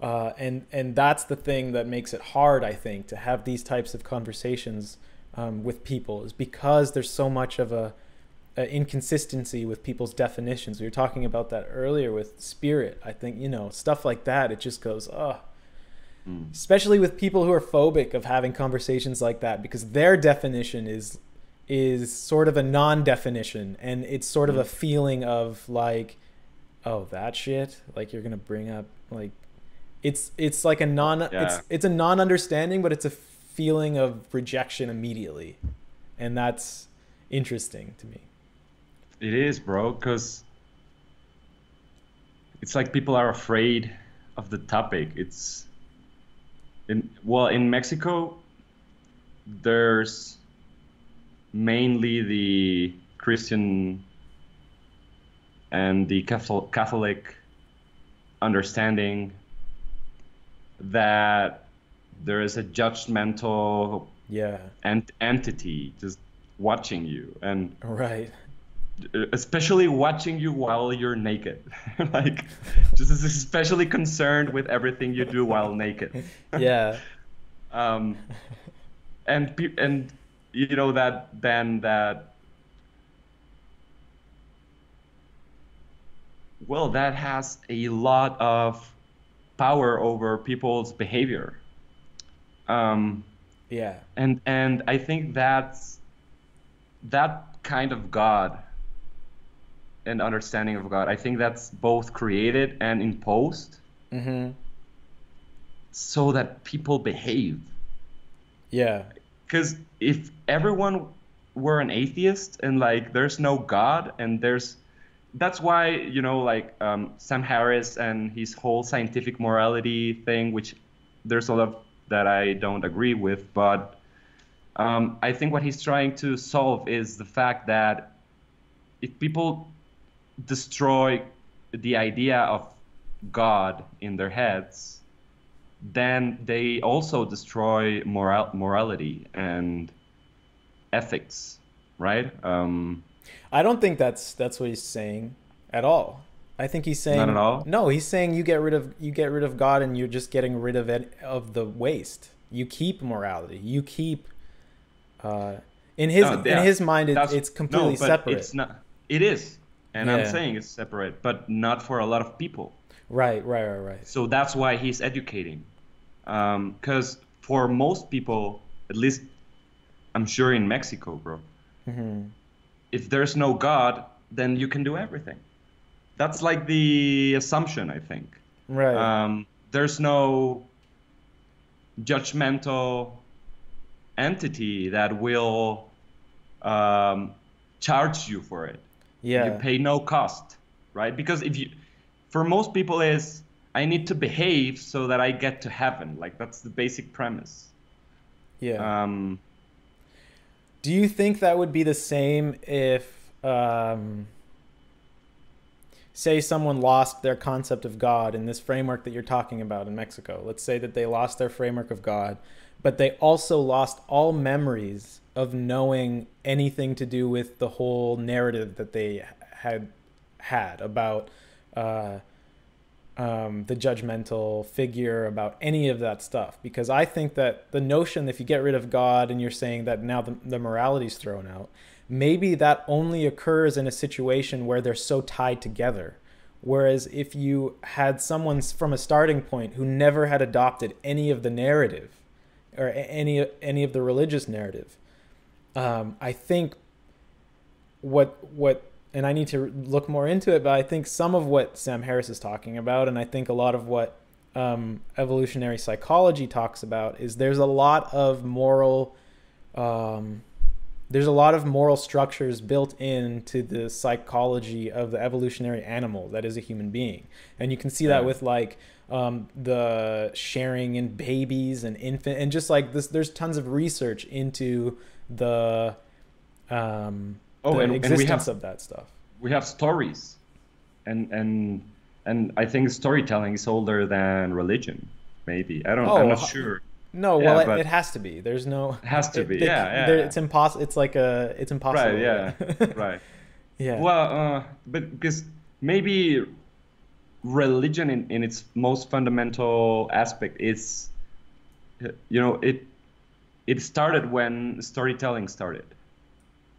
Uh, and and that's the thing that makes it hard, I think, to have these types of conversations um, with people is because there's so much of a, a inconsistency with people's definitions. We were talking about that earlier with spirit. I think you know stuff like that. It just goes, oh, Mm. especially with people who are phobic of having conversations like that because their definition is is sort of a non-definition and it's sort of a feeling of like oh that shit like you're gonna bring up like it's it's like a non it's it's a non-understanding but it's a feeling of rejection immediately and that's interesting to me It is, bro, because it's like people are afraid of the topic. It's in well in Mexico. There's mainly the Christian and the Catholic understanding that there is a judgmental yeah ent- entity just watching you and right especially watching you while you're naked. Like just is especially concerned with everything you do while naked. Yeah. Um and and you know that then that well that has a lot of power over people's behavior. Um yeah. and and I think that's that kind of God and understanding of God. I think that's both created and imposed mm-hmm so that people behave. yeah Because if everyone were an atheist and like there's no God and there's that's why you know like um, Sam Harris and his whole scientific morality thing, which there's a lot that I don't agree with, but um, I think what he's trying to solve is the fact that if people destroy the idea of God in their heads, then they also destroy moral morality and ethics, right? Um, I don't think that's that's what he's saying at all. I think he's saying Not at all? No, he's saying you get rid of you get rid of God and you're just getting rid of it of the waste. You keep morality. You keep Uh, in his No, in his mind, it, it's completely no, separate. It's not. It is, and I'm saying it's separate, but not for a lot of people. Right, right, right, right. So that's why he's educating, because for most people, at least, I'm sure in Mexico, bro, hmm if there's no God, then you can do everything. That's like the assumption, I think. Right. Um, there's no judgmental entity that will um, charge you for it. Yeah. You pay no cost, right? Because if you, for most people, is I need to behave so that I get to heaven. Like that's the basic premise. yeah. Um, Do you think that would be the same if, um, say, someone lost their concept of God in this framework that you're talking about in Mexico? Let's say that they lost their framework of God, but they also lost all memories of knowing anything to do with the whole narrative that they had had about uh, um, the judgmental figure, about any of that stuff. Because I think that the notion, if you get rid of God and you're saying that now the, the morality's thrown out, maybe that only occurs in a situation where they're so tied together. Whereas if you had someone from a starting point who never had adopted any of the narrative or any any of the religious narrative, um, I think what what and I need to look more into it, but I think some of what Sam Harris is talking about, and I think a lot of what um, evolutionary psychology talks about, is there's a lot of moral, um, there's a lot of moral structures built into the psychology of the evolutionary animal that is a human being, and you can see that with like um, the sharing in babies and infant, and just like this, there's tons of research into the um, Oh, the and- and we existence have- of that stuff. we have stories, and and and I think storytelling is older than religion. Maybe I don't. Oh, I'm not sure. No, Yeah, well, it, it has to be. There's no. It has to it- be, they- yeah, yeah. It's impossible. It's like a. It's impossible. Right. Yeah. right. yeah. Well, uh, but because maybe religion in, in its most fundamental aspect is, you know, it it started when storytelling started.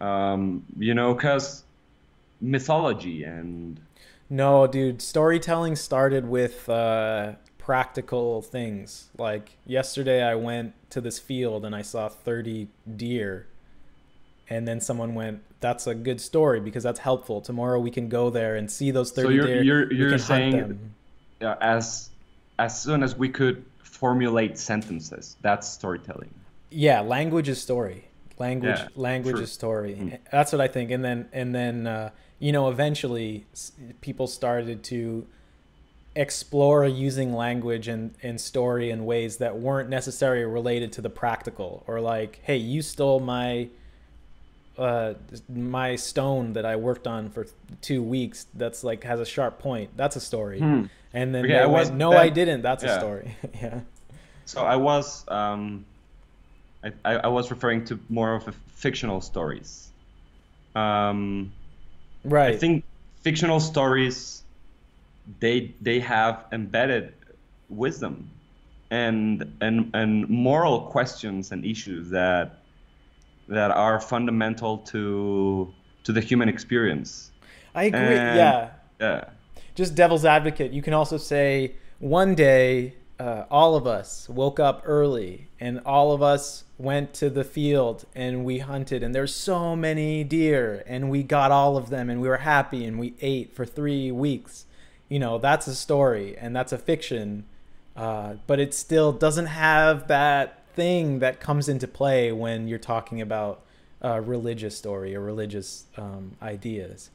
Um, you know, because mythology and No, dude. Storytelling started with uh, practical things. Like yesterday, I went to this field and I saw 30 deer. And then someone went, "That's a good story because that's helpful. Tomorrow we can go there and see those 30 you're- deer. you're- you're saying- them." uh, as as soon as we could formulate sentences, that's storytelling. Yeah language is story language Yeah, language true. is story Mm. that's what i think and then and then uh, you know eventually people started to explore using language and, and story in ways that weren't necessarily related to the practical or like hey you stole my uh, my stone that I worked on for two weeks that's like has a sharp point. That's a story. Hmm. And then Okay, I went, was- no, that- I didn't. That's a story. yeah. So I was um, I, I, I was referring to more of a fictional stories. Um, Right. I think fictional stories they they have embedded wisdom and and and moral questions and issues that that are fundamental to to the human experience. I agree. and- yeah. Yeah. just devil's advocate, you can also say one day uh, all of us woke up early and all of us went to the field and we hunted and there's so many deer and we got all of them and we were happy and we ate for three weeks. You know, that's a story and that's a fiction, uh, but it still doesn't have that thing that comes into play when you're talking about a religious story or religious um, ideas.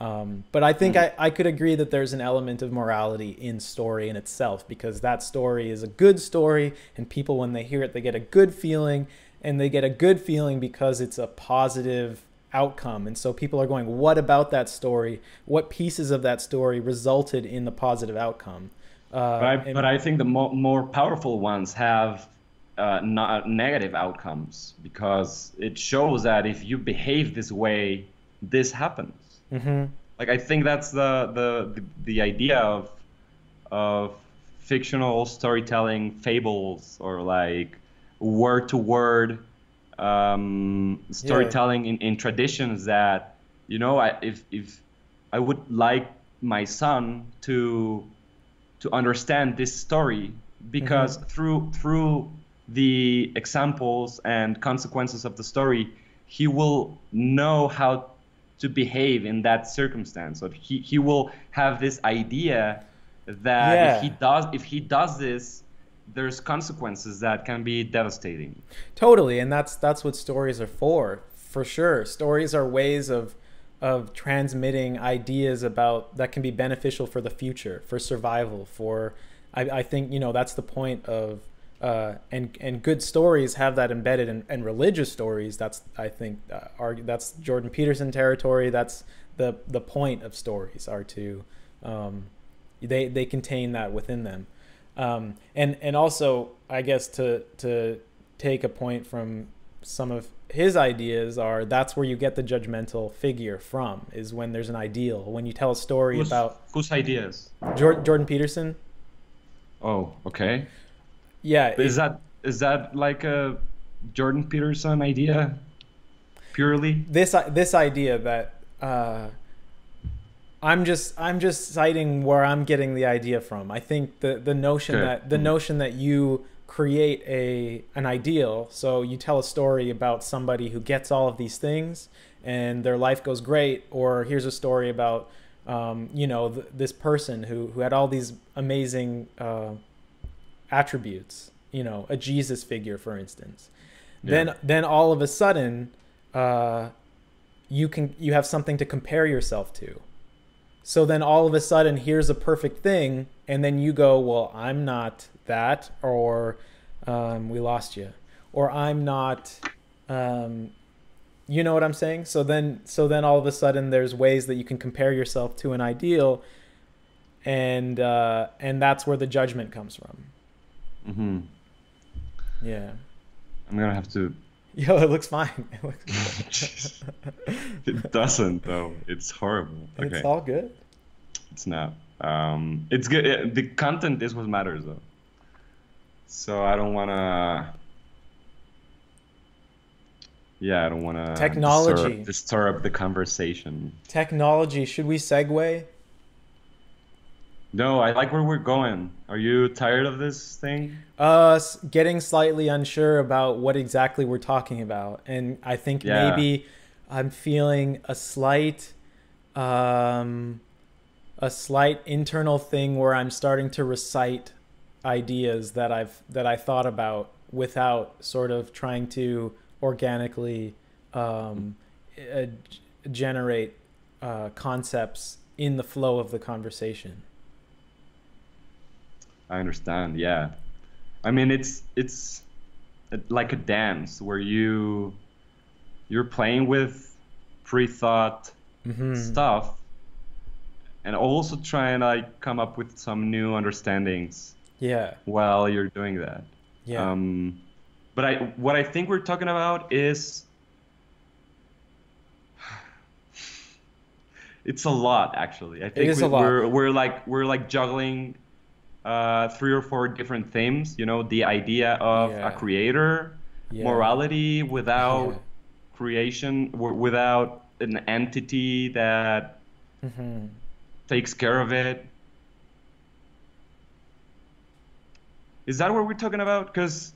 Um, but I think I, I could agree that there's an element of morality in story in itself because that story is a good story, and people, when they hear it, they get a good feeling, and they get a good feeling because it's a positive outcome. And so people are going, What about that story? What pieces of that story resulted in the positive outcome? Uh, But I, and- but I think the mo- more powerful ones have uh, no- negative outcomes because it shows that if you behave this way, this happens. Mhm. Like I think that's the the the, the idea of of fictional storytelling, fables, or like word to word um, storytelling in, in traditions that you know I, if if I would like my son to to understand this story because Mm-hmm. through through the examples and consequences of the story he will know how to behave in that circumstance or he, he will have this idea that Yeah. if he does if he does this there's consequences that can be devastating Totally, and that's that's what stories are for, for sure. Stories are ways of of transmitting ideas about that can be beneficial for the future, for survival, for I, I think you know that's the point of uh, and and good stories have that embedded in, and religious stories. That's I think uh, are that's Jordan Peterson territory. That's the the point of stories are to um, they they contain that within them um, and and also I guess to to take a point from some of his ideas are that's where you get the judgmental figure from is when there's an ideal when you tell a story whose, about whose ideas Jor- Jordan Peterson oh okay yeah is that is that like a jordan peterson idea purely this this idea that uh, I'm just I'm just citing where I'm getting the idea from. I think the the notion Okay. that the notion that you create a an ideal, so you tell a story about somebody who gets all of these things and their life goes great, or here's a story about um, you know th- this person who who had all these amazing uh, attributes, you know, a Jesus figure, for instance. Then then all of a sudden, uh, you can you have something to compare yourself to. So then all of a sudden, here's a perfect thing, and then you go, well, I'm not that, or um, we lost you, or I'm not. Um, you know what I'm saying? So then, so then all of a sudden, there's ways that you can compare yourself to an ideal, and uh, and that's where the judgment comes from. Hmm Yeah. i'm gonna have to Yo, it looks fine. It looks it doesn't though it's horrible okay It's all good. it's not um it's good the content is what matters though so i don't want to yeah i don't want to Technology. disturb, disturb the conversation Technology. Should we segue? No i like where we're going are you tired of this thing Uh, getting slightly unsure about what exactly we're talking about, and I think Yeah. maybe I'm feeling a slight, um, a slight internal thing where I'm starting to recite ideas that I've that I thought about without sort of trying to organically um, uh, generate uh, concepts in the flow of the conversation. I understand. Yeah, I mean it's it's like a dance where you you're playing with pre-thought Mhm. stuff and also trying to like come up with some new understandings Yeah. while you're doing that. Yeah. Um, but I what I think we're talking about is it's a lot actually. I think is we, a lot. we're we're like we're like juggling uh, three or four different themes. You know, the idea of Yeah. a creator, Yeah. morality without Yeah. creation, w- without an entity that Mhm. takes care of it. Is that what we're talking about? Because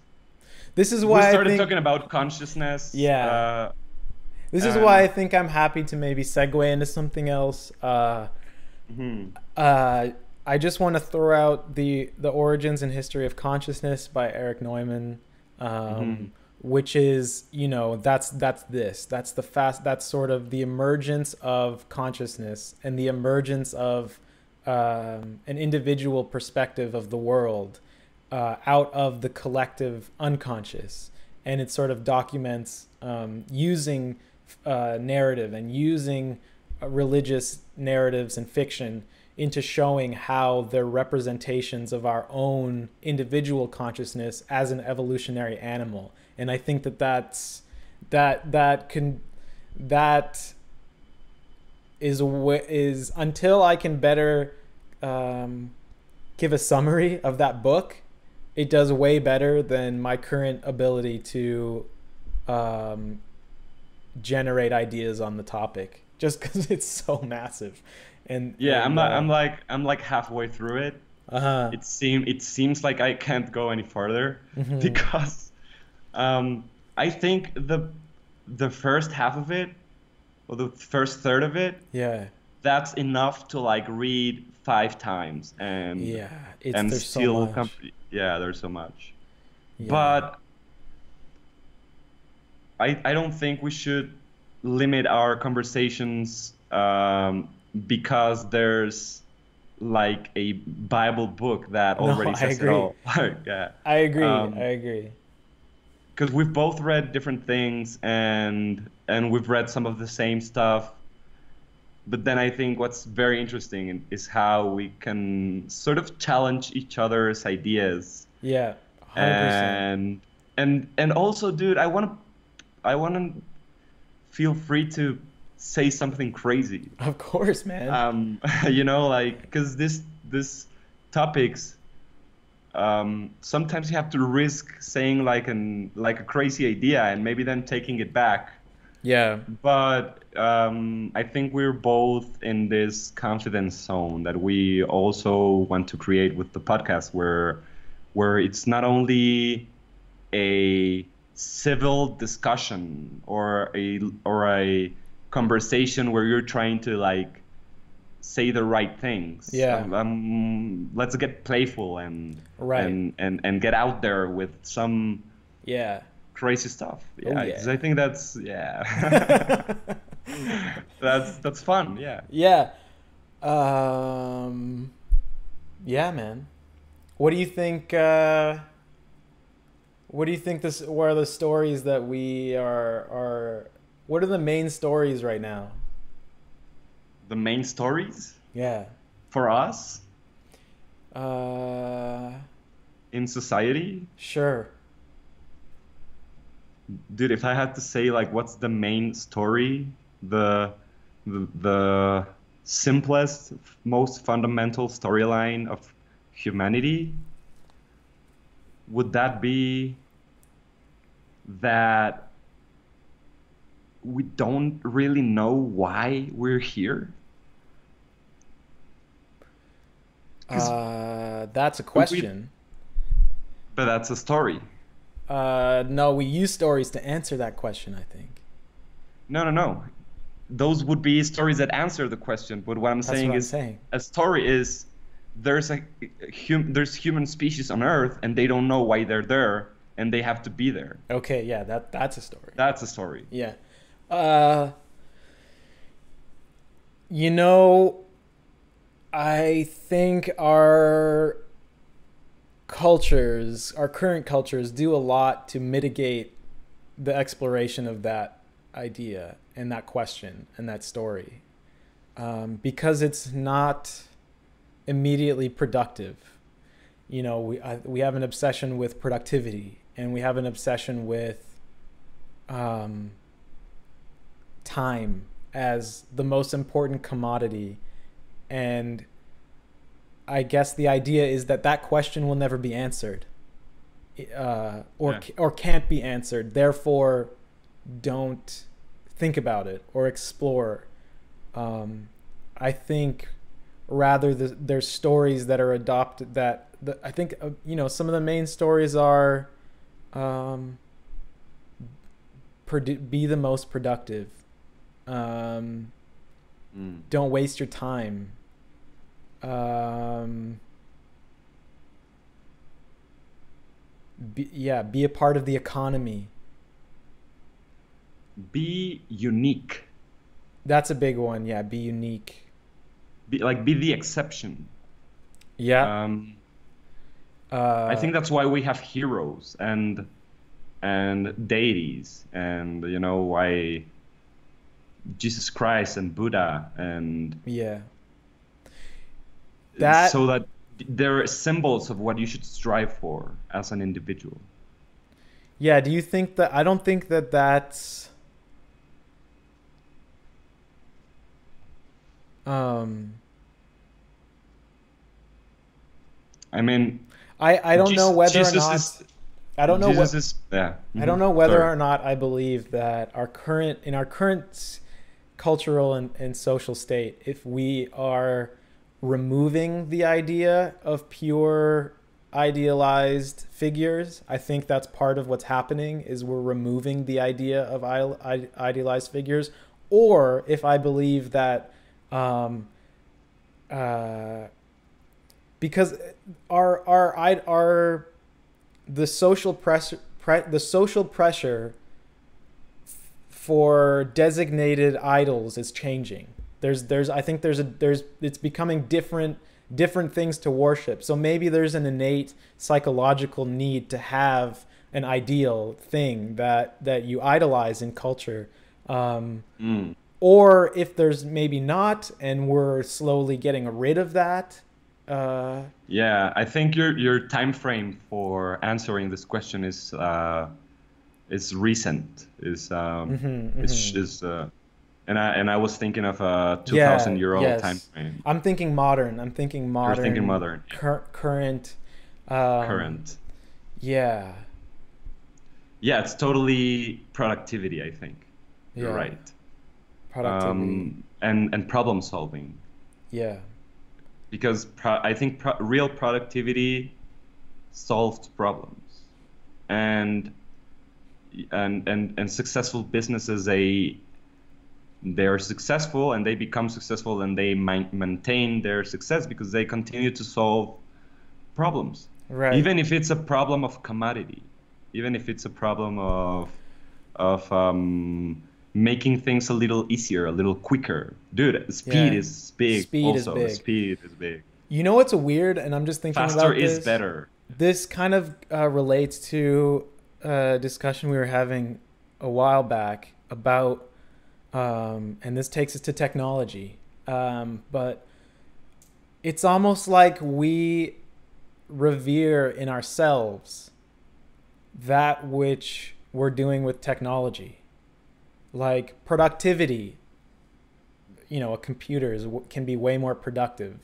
This is we why I started think, talking about consciousness. Yeah. Uh, this is and- why I think I'm happy to maybe segue into something else. Uh, mhm. uh, I just want to throw out the the origins and history of consciousness by Eric Neumann, um, Mhm. which is you know that's that's this that's the fast that's sort of the emergence of consciousness and the emergence of um, an individual perspective of the world uh, out of the collective unconscious, and it sort of documents um, using uh, narrative and using uh, religious narratives and fiction into showing how they're representations of our own individual consciousness as an evolutionary animal and i think that that's that that can that is is until i can better um, give a summary of that book it does way better than my current ability to um, generate ideas on the topic just because it's so massive. And Yeah, I'm and, not, uh, I'm like I'm like halfway through it. uh-huh. It seem it seems like I can't go any further Mhm. because um, I think the the first half of it or the first third of it yeah, that's enough to like read five times and yeah. It's and there's so still much. com- yeah there's so much Yeah. but I I don't think we should limit our conversations um, because there's like a Bible book that No, already I says agree. it all. Like, yeah, I agree. um, I agree. because we've both read different things and and we've read some of the same stuff. But then I think what's very interesting is how we can sort of challenge each other's ideas Yeah, hundred percent. and and and also dude i want to i want to feel free to say something crazy. Of course, man. um you know like because this this topics um sometimes you have to risk saying like an like a crazy idea and maybe then taking it back. Yeah, but um, I think we're both in this confidence zone that we also want to create with the podcast, where where it's not only a civil discussion or a or a conversation where you're trying to like say the right things. Yeah. Um, um, let's get playful and Right. and, and and get out there with some yeah. crazy stuff. Oh, Yeah, yeah. 'cause I think that's yeah. that's that's fun. Yeah. Yeah. Um Yeah, man. What do you think uh what do you think this what are the stories that we are are what are the main stories right now? The main stories Yeah. for us Uh in society, sure. dude. If I had to say like what's the main story, the the, the simplest, most fundamental storyline of humanity, would that be that we don't really know why we're here? Uh that's a question. But that's a story. Uh no, we use stories to answer that question, I think. No, no, no. Those would be stories that answer the question. But what I'm That's saying what I'm is, saying. a story is there's a, hum, there's human species on Earth, and they don't know why they're there, and they have to be there. Okay, yeah, that that's a story. That's a story. Yeah. Uh you know I think our cultures, our current cultures do a lot to mitigate the exploration of that idea and that question and that story. Um, because it's not immediately productive. You know, we I, we have an obsession with productivity and we have an obsession with um, time as the most important commodity and i guess the idea is that that question will never be answered uh, or Yeah. or can't be answered therefore don't think about it or explore um, i think rather the, there's stories that are adopted that the, i think uh, you know some of the main stories are um, produ- be the most productive. Um, Mm. don't waste your time. Um, be, yeah, be a part of the economy. Be unique. That's a big one. Yeah, be unique. Be, like be the exception. Yeah. Um, uh, I think that's why we have heroes and and deities and you know why Jesus Christ and Buddha and Yeah. That- so that they're symbols of what you should strive for as an individual. Yeah. Do you think that? I don't think that that's. Um, I mean, I I don't know whether Jesus or not. is I don't know Jesus what is yeah. I don't Mhm. know whether Sorry. or not I believe that our current in our current cultural and, and social state, if we are removing the idea of pure idealized figures, I think that's part of what's happening is we're removing the idea of ide- ide- idealized figures. Or if I believe that um, uh, because our our our, the social pressure pre, the social pressure for designated idols is changing. There's there's i think there's a there's it's becoming different different things to worship. So maybe there's an innate psychological need to have an ideal thing that that you idolize in culture. Um, Mm. or if there's maybe not and we're slowly getting rid of that uh, Yeah, I think your your time frame for answering this question is uh, is recent. Is um, Mhm, is mhm. is uh, and I and I was thinking of a two thousand year old yes. time frame. I'm thinking modern. I'm thinking modern. You're thinking modern, yeah. Cur- current. Um, Current. Yeah. Yeah, it's totally productivity. I think you're right. Productivity. Um, and and problem solving yeah. because pro- I think pro- real productivity solved problems, and and and and successful businesses they they're successful and they become successful and they maintain their success because they continue to solve problems Right. even if it's a problem of commodity even if it's a problem of of um, making things a little easier a little quicker dude speed Yeah. is big Speed is big. speed is big You know what's weird, and I'm just thinking faster about is this. better This kind of uh, relates to a discussion we were having a while back about, um, and this takes us to technology. Um, but it's almost like we revere in ourselves that which we're doing with technology, like productivity. You know, a computer is, can be way more productive.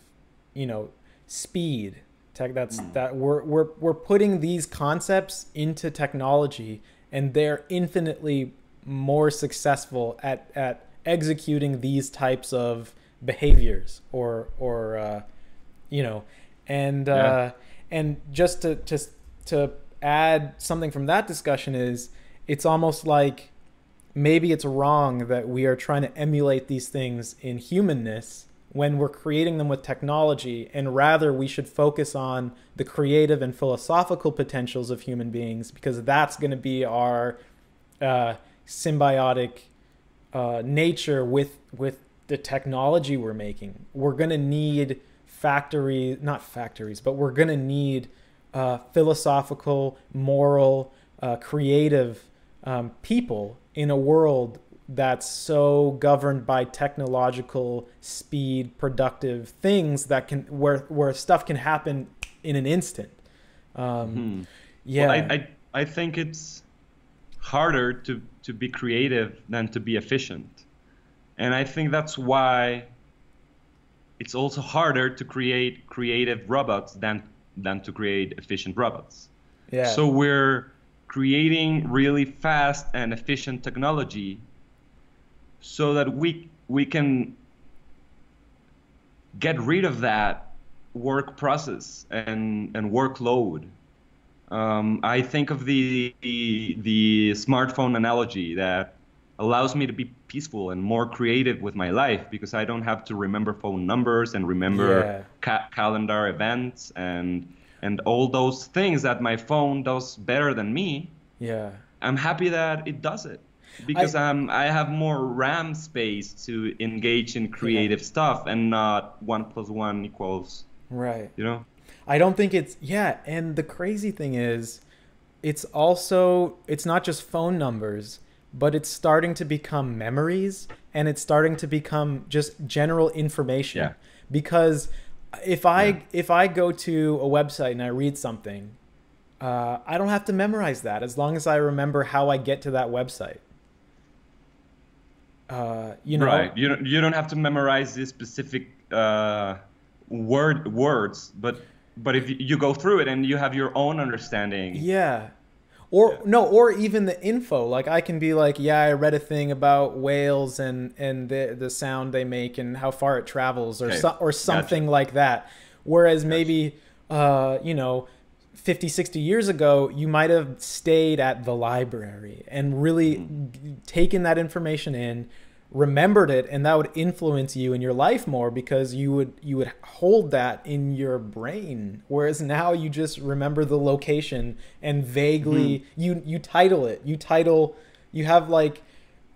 You know, speed tech that's that we're we're we're putting these concepts into technology and they're infinitely more successful at at executing these types of behaviors or or uh, you know and uh, and just to to to add something from that discussion is it's almost like maybe it's wrong that we are trying to emulate these things in humanness when we're creating them with technology and rather we should focus on the creative and philosophical potentials of human beings because that's going to be our uh, symbiotic uh, nature with with the technology we're making. We're going to need factories, not factories but we're going to need uh, philosophical moral uh, creative um, people in a world that's so governed by technological speed productive things that can where where stuff can happen in an instant um, Hmm. yeah Well, I, I I think it's harder to to be creative than to be efficient, and I think that's why it's also harder to create creative robots than than to create efficient robots. yeah So we're creating really fast and efficient technology so that we we can get rid of that work process and, and workload. Um, I think of the, the the smartphone analogy that allows me to be peaceful and more creative with my life because I don't have to remember phone numbers and remember Yeah. ca- calendar events and and all those things that my phone does better than me. yeah I'm happy that it does it because I, am I have more RAM space to engage in creative stuff and not one plus one equals right you know. I don't think it's yeah, and the crazy thing is it's also it's not just phone numbers, but it's starting to become memories and it's starting to become just general information. Yeah. Because if I Yeah. if I go to a website and I read something, uh, I don't have to memorize that as long as I remember how I get to that website. Uh, you know, right. You don't you don't have to memorize these specific uh, word words, but but if you go through it and you have your own understanding. Yeah. or Yeah. no or even the info like i can be like yeah i read a thing about whales and and the the sound they make and how far it travels or Okay. so, or something like that whereas maybe uh you know 50 60 years ago you might have stayed at the library and really Mm-hmm. taken that information in remembered it and that would influence you in your life more because you would you would hold that in your brain whereas now you just remember the location and vaguely Mm-hmm. you you title it you title you have like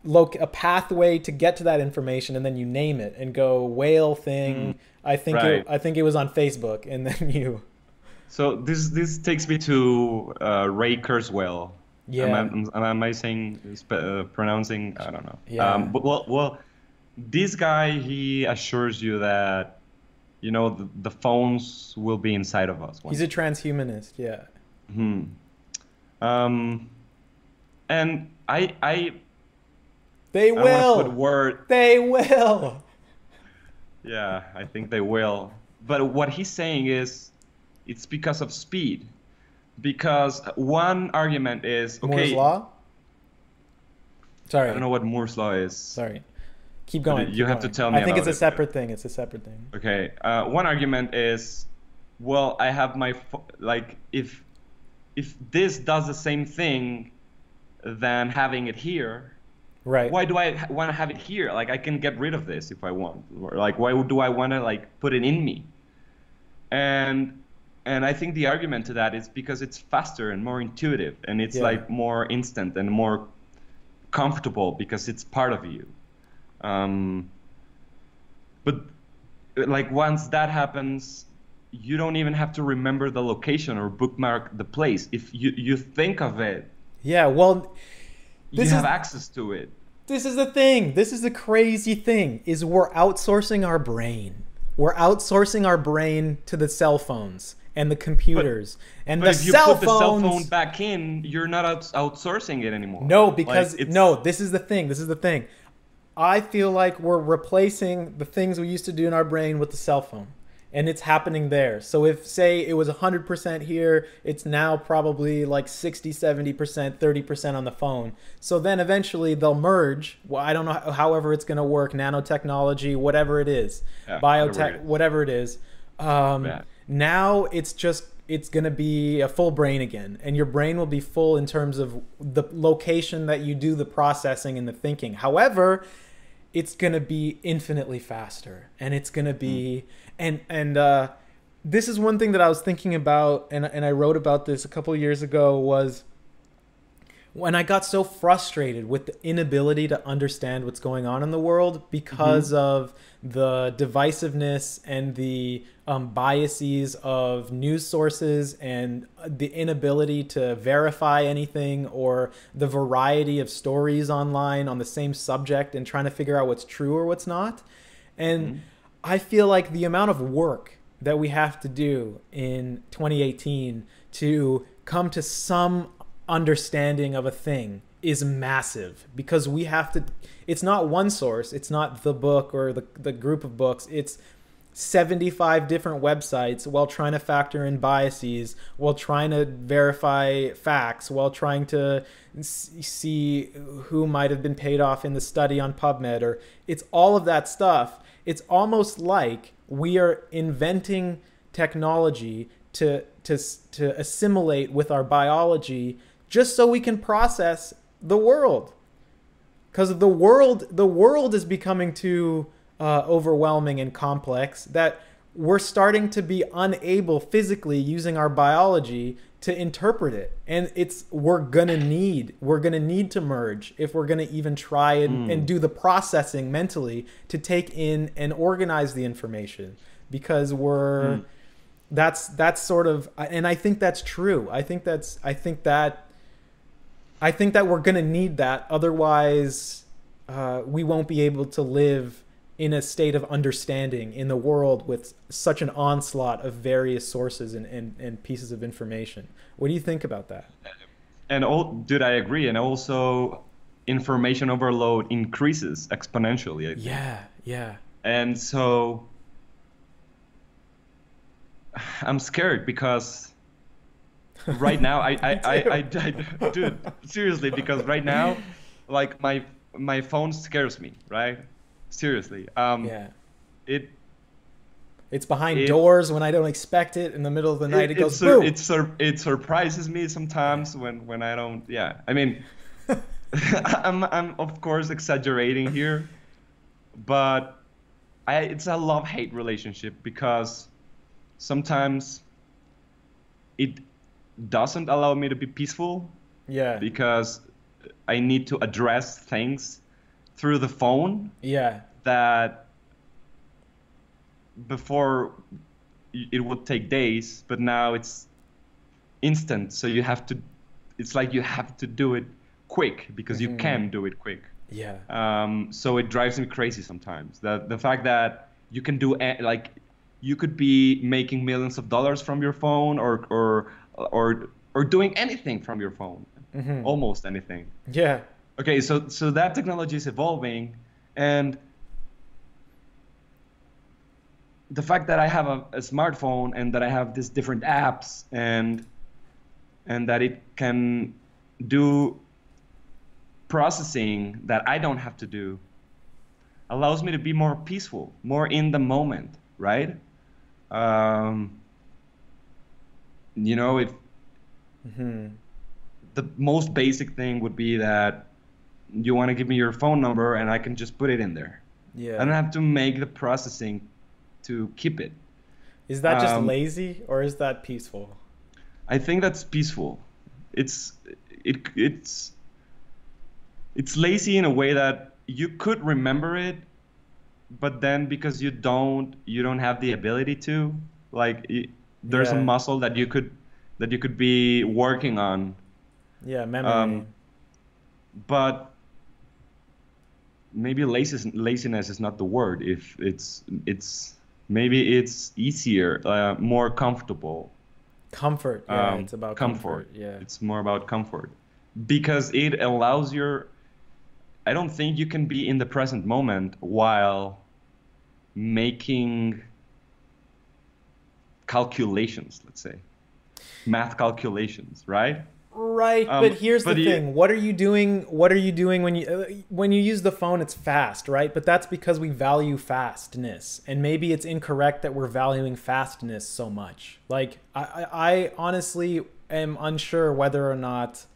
loc a pathway to get to that information and then you name it and go whale thing i think it, Mm. I think it was on facebook and then you So this this takes me to uh, Ray Kurzweil. Yeah. Am I, am I saying uh, pronouncing? I don't know. Yeah. Um, but well, well, this guy he assures you that you know the, the phones will be inside of us. he's a transhumanist yeah Hmm. Um, and I I they I wanna put word. they will Yeah, I think they will. But what he's saying is, it's because of speed. Because one argument is okay. moore's law sorry I don't know what Moore's law is. Sorry. Keep going. you keep have to tell me I think it's a it. separate thing. It's a separate thing. Okay. Uh, one argument is, well, I have my like if if this does the same thing, than having it here. Right. Why do I ha- want to have it here? Like I can get rid of this if I want. Or like why do I want to like put it in me? And and I think the argument to that is because it's faster and more intuitive and it's Yeah. like more instant and more comfortable because it's part of you. Um, but like once that happens, you don't even have to remember the location or bookmark the place. If you you think of it, Yeah. Well, you have is- access to it. this is the thing. This is the crazy thing. Is we're outsourcing our brain. We're outsourcing our brain to the cell phones and the computers and But the if you cell put the cell phone back in, you're not out- outsourcing it anymore. No, because it's- no, this is the thing. This is the thing. I feel like we're replacing the things we used to do in our brain with the cell phone. And it's happening there. So if say it was 100% here, it's now probably like 60, 70%, 30% on the phone. So then eventually they'll merge. Well, I don't know how- however it's going to work, nanotechnology, whatever it is. Yeah, biotech, whatever it is. whatever it is. Um. Now it's just it's going to be a full brain again and your brain will be full in terms of the location that you do the processing and the thinking. However it's going to be infinitely faster and it's going to be and and uh this is one thing that I was thinking about and and I wrote about this a couple years ago was when I got so frustrated with the inability to understand what's going on in the world because mm-hmm. of the divisiveness and the um, biases of news sources and uh, the inability to verify anything or the variety of stories online on the same subject and trying to figure out what's true or what's not. And mm-hmm. I feel like the amount of work that we have to do in 2018 to come to some understanding of a thing is massive because we have to it's not one source it's not the book or the, the group of books it's 75 different websites while trying to factor in biases while trying to verify facts while trying to see who might have been paid off in the study on PubMed or it's all of that stuff. It's almost like we are inventing technology to to to assimilate with our biology just so we can process the world. Because the world the world is becoming too uh, overwhelming and complex that we're starting to be unable physically using our biology to interpret it. And it's we're gonna need we're gonna need to merge if we're gonna even try and, and do the processing mentally to take in and organize the information. Because we're that's that's sort of and i think that's true. I think that's i think that I think that we're going to need that. Otherwise, uh, we won't be able to live in a state of understanding in the world with such an onslaught of various sources and, and, and pieces of information. What do you think about that? and all, dude, I agree. And also, information overload increases exponentially. Yeah, yeah. And so, I'm scared because right now, I, I, I, I, I, dude, seriously, because right now, like my my phone scares me, right? Seriously. Um, yeah. It It's behind It- doors when I don't expect it. In the middle of the night, it, it, goes sur- boom. it, sur- it surprises me sometimes when, when I don't. Yeah, I mean, I'm I'm of course exaggerating here, but I it's a love hate relationship because sometimes it doesn't allow me to be peaceful yeah. because I need to address things through the phone Yeah. that before it would take days, but now it's instant. So you have to, it's like you have to do it quick because you Mhm. can do it quick. Yeah. Um, so it drives me crazy sometimes. The the fact that you can do like you could be making millions of dollars from your phone or or or or doing anything from your phone, Mhm. almost anything. Yeah. Okay, so so that technology is evolving, and the fact that I have a, a smartphone and that I have these different apps and and that it can do processing that I don't have to do allows me to be more peaceful, more in the moment, right? Um, you know, if hmm the most basic thing would be that you want to give me your phone number and I can just put it in there. Yeah. I don't have to make the processing to keep it. Is that just um, lazy or is that peaceful? I think that's peaceful. It's it it's it's lazy in a way that you could remember it, but then because you don't you don't have the ability to like it, there's Yeah. a muscle that you could that you could be working on Yeah, memory. Um, but maybe laziness laziness is not the word if it's it's maybe it's easier uh, more comfortable comfort. Yeah, um, it's about comfort. comfort. Yeah. it's more about comfort because it allows your i don't think you can be in the present moment while making calculations let's say math calculations right Right, Um, but here's but the you- thing. What are you doing? What are you doing when you uh, when you use the phone? It's fast, right? But that's because we value fastness, and maybe it's incorrect that we're valuing fastness so much. Like I, I, I honestly am unsure whether or not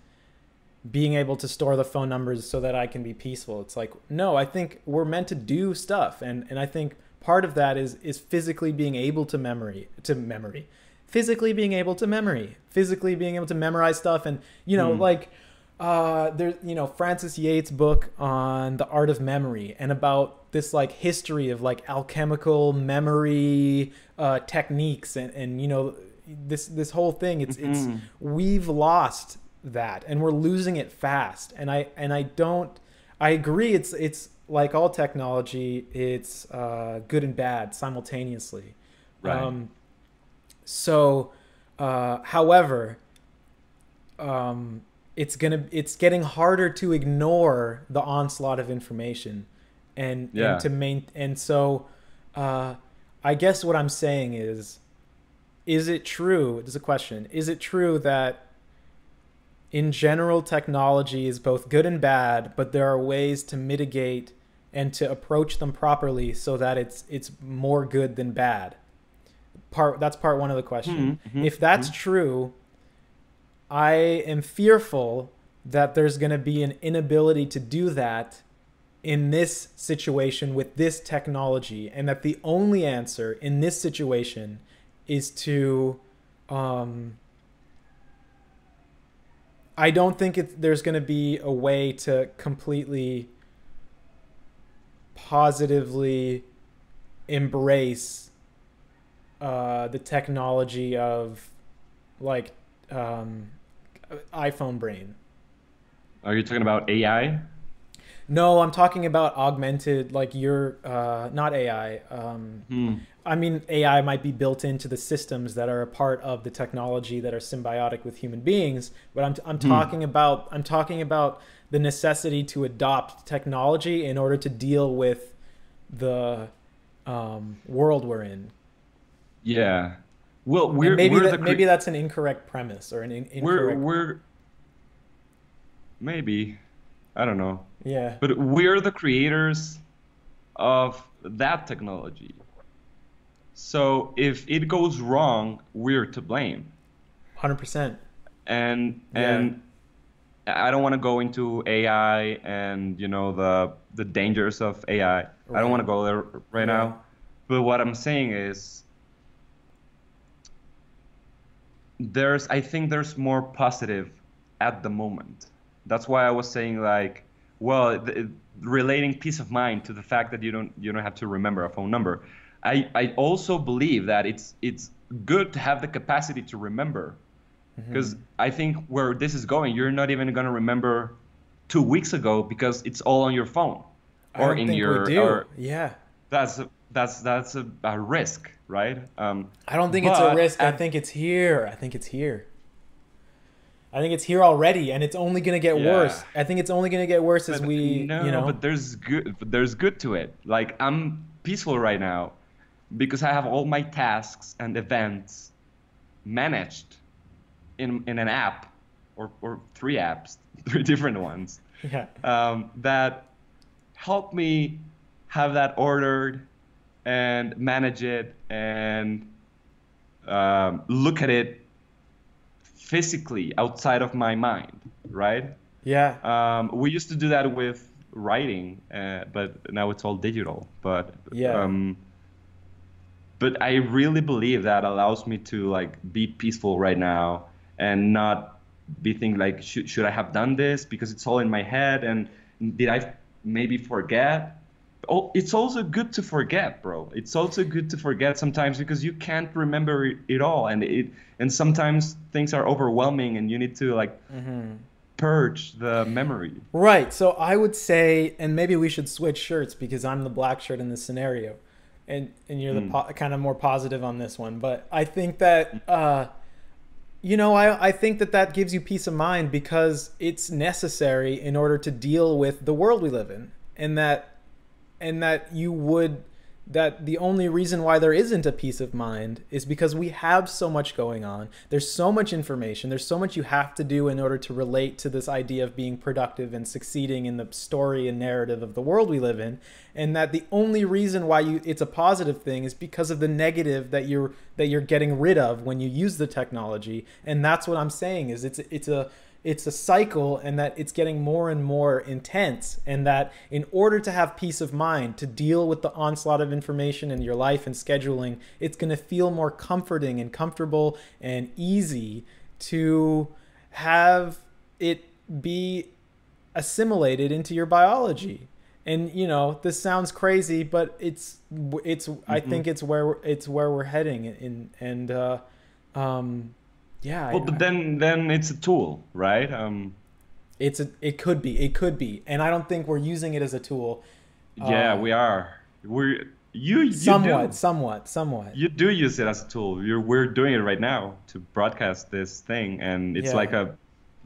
being able to store the phone numbers so that I can be peaceful. It's like no, I think we're meant to do stuff, and and I think part of that is is physically being able to memory to memory physically being able to memory physically being able to memorize stuff and you know Hmm. like uh there you know Frances Yates book on the art of memory and about this like history of like alchemical memory uh techniques and and you know this this whole thing it's it's Mhm. we've lost that and we're losing it fast and i and i don't i agree it's it's like all technology it's uh good and bad simultaneously Right. um so, uh, however, um, it's gonna it's getting harder to ignore the onslaught of information, and, Yeah. and to main and so, uh, I guess what I'm saying is, is it true? There's a question. Is it true that in general technology is both good and bad, but there are ways to mitigate and to approach them properly so that it's it's more good than bad? part that's part one of the question Mhm, mhm, if that's true i am fearful that there's going to be an inability to do that in this situation with this technology and that the only answer in this situation is to um i don't think it, there's going to be a way to completely positively embrace uh, the technology of like um, iPhone brain. Are you talking about AI? No, I'm talking about augmented, like your uh, not AI. Um, Hmm. I mean, AI might be built into the systems that are a part of the technology that are symbiotic with human beings. But I'm, I'm talking about I'm talking about the necessity to adopt technology in order to deal with the um, world we're in. Yeah. Well, we're maybe we're that, the maybe that's an incorrect premise or an in, we're we're maybe I don't know, yeah. but we're the creators of that technology. So if it goes wrong, we're to blame. Hundred percent. and Yeah. I don't want to go into AI and you know the the dangers of AI. I don't want to go there right Yeah. now. But what I'm saying is there's I think there's more positive at the moment. That's why I was saying like well th- relating peace of mind to the fact that you don't you don't have to remember a phone number. I, I also believe that it's it's good to have the capacity to remember because I think where this is going, you're not even going to remember two weeks ago because it's all on your phone or in your. Or yeah. that's a, that's that's a, a risk, right? Um, I don't think it's a but risk. I think it's here. I think it's here. I think it's here already, and it's only gonna get Yeah. worse. I think it's only gonna get worse as we, no, you know. but there's good but there's good to it. Like I'm peaceful right now because I have all my tasks and events managed in in an app or or three apps, three different ones. yeah. um, that help me have that ordered and manage it and um, look at it physically outside of my mind, right? Yeah. Um, we used to do that with writing, uh, but now it's all digital. But Yeah. um, but I really believe that allows me to like be peaceful right now and not be thinking like should, should I have done this because it's all in my head and did I maybe forget? Oh, it's also good to forget, bro. It's also good to forget sometimes because you can't remember it, it all, and it and sometimes things are overwhelming, and you need to like Mm-hmm. purge the memory. Right. So I would say, and maybe we should switch shirts because I'm the black shirt in this scenario, and and you're the Hmm. po- kind of more positive on this one. But I think that, uh, you know, I I think that that gives you peace of mind because it's necessary in order to deal with the world we live in, and that and that you would that the only reason why there isn't a peace of mind is because we have so much going on. There's so much information. There's so much you have to do in order to relate to this idea of being productive and succeeding in the story and narrative of the world we live in. And that the only reason why you it's a positive thing is because of the negative that you're that you're getting rid of when you use the technology. And that's what I'm saying is it's it's a it's a cycle and that it's getting more and more intense and that in order to have peace of mind to deal with the onslaught of information in your life and scheduling it's going to feel more comforting and comfortable and easy to have it be assimilated into your biology and you know this sounds crazy but it's it's i Mm-hmm. think it's where we're, it's where we're heading in and uh um yeah I- Well, but then then it's a tool, right? Um, it's a, it could be, it could be, and I don't think we're using it as a tool. yeah, Uh, we are. We're you you somewhat, do. somewhat, somewhat. You do use it as a tool. You're, we're doing it right now to broadcast this thing, and it's Yeah. like a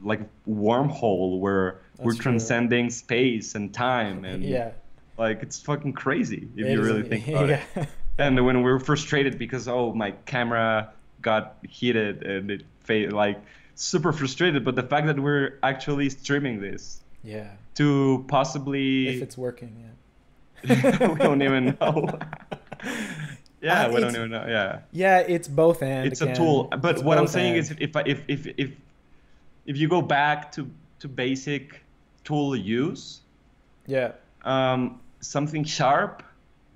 like a wormhole where we're That's true. transcending space and time, and yeah, like it's fucking crazy if it you is- really think about it. yeah. And when we're frustrated because oh my camera got heated and it fa- like super frustrated, but the fact that we're actually streaming this yeah, to possibly if it's working, yeah. we don't even know. yeah, Uh, we don't even know. Yeah, Yeah, it's both and. it's again. a tool. But It's what I'm saying and. is, if I- if if if if you go back to to basic tool use, yeah, um, something sharp,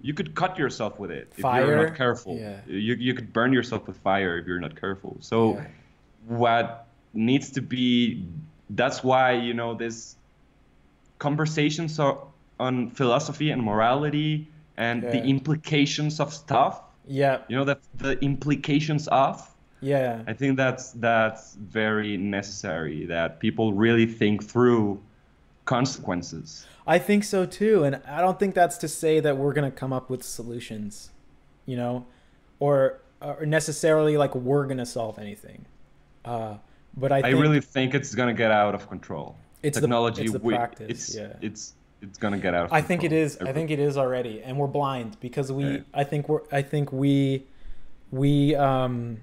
you could cut yourself with it if you're not careful. Yeah. You you could burn yourself with fire if you're not careful. So Yeah. what needs to be that's why you know this conversations are on philosophy and morality and the implications of stuff yeah, you know that the implications of yeah, i think that's that's very necessary that people really think through consequences I think so too, and I don't think that's to say that we're gonna come up with solutions, you know, or or necessarily like we're gonna solve anything. Uh, but I, i, think really think it's going to get out of control It's the- technology it's the we- practice, it's yeah. it's it's going to get out of I think it is. I think it is already, and we're blind because we. Right. I think we're. I think we. We. Um.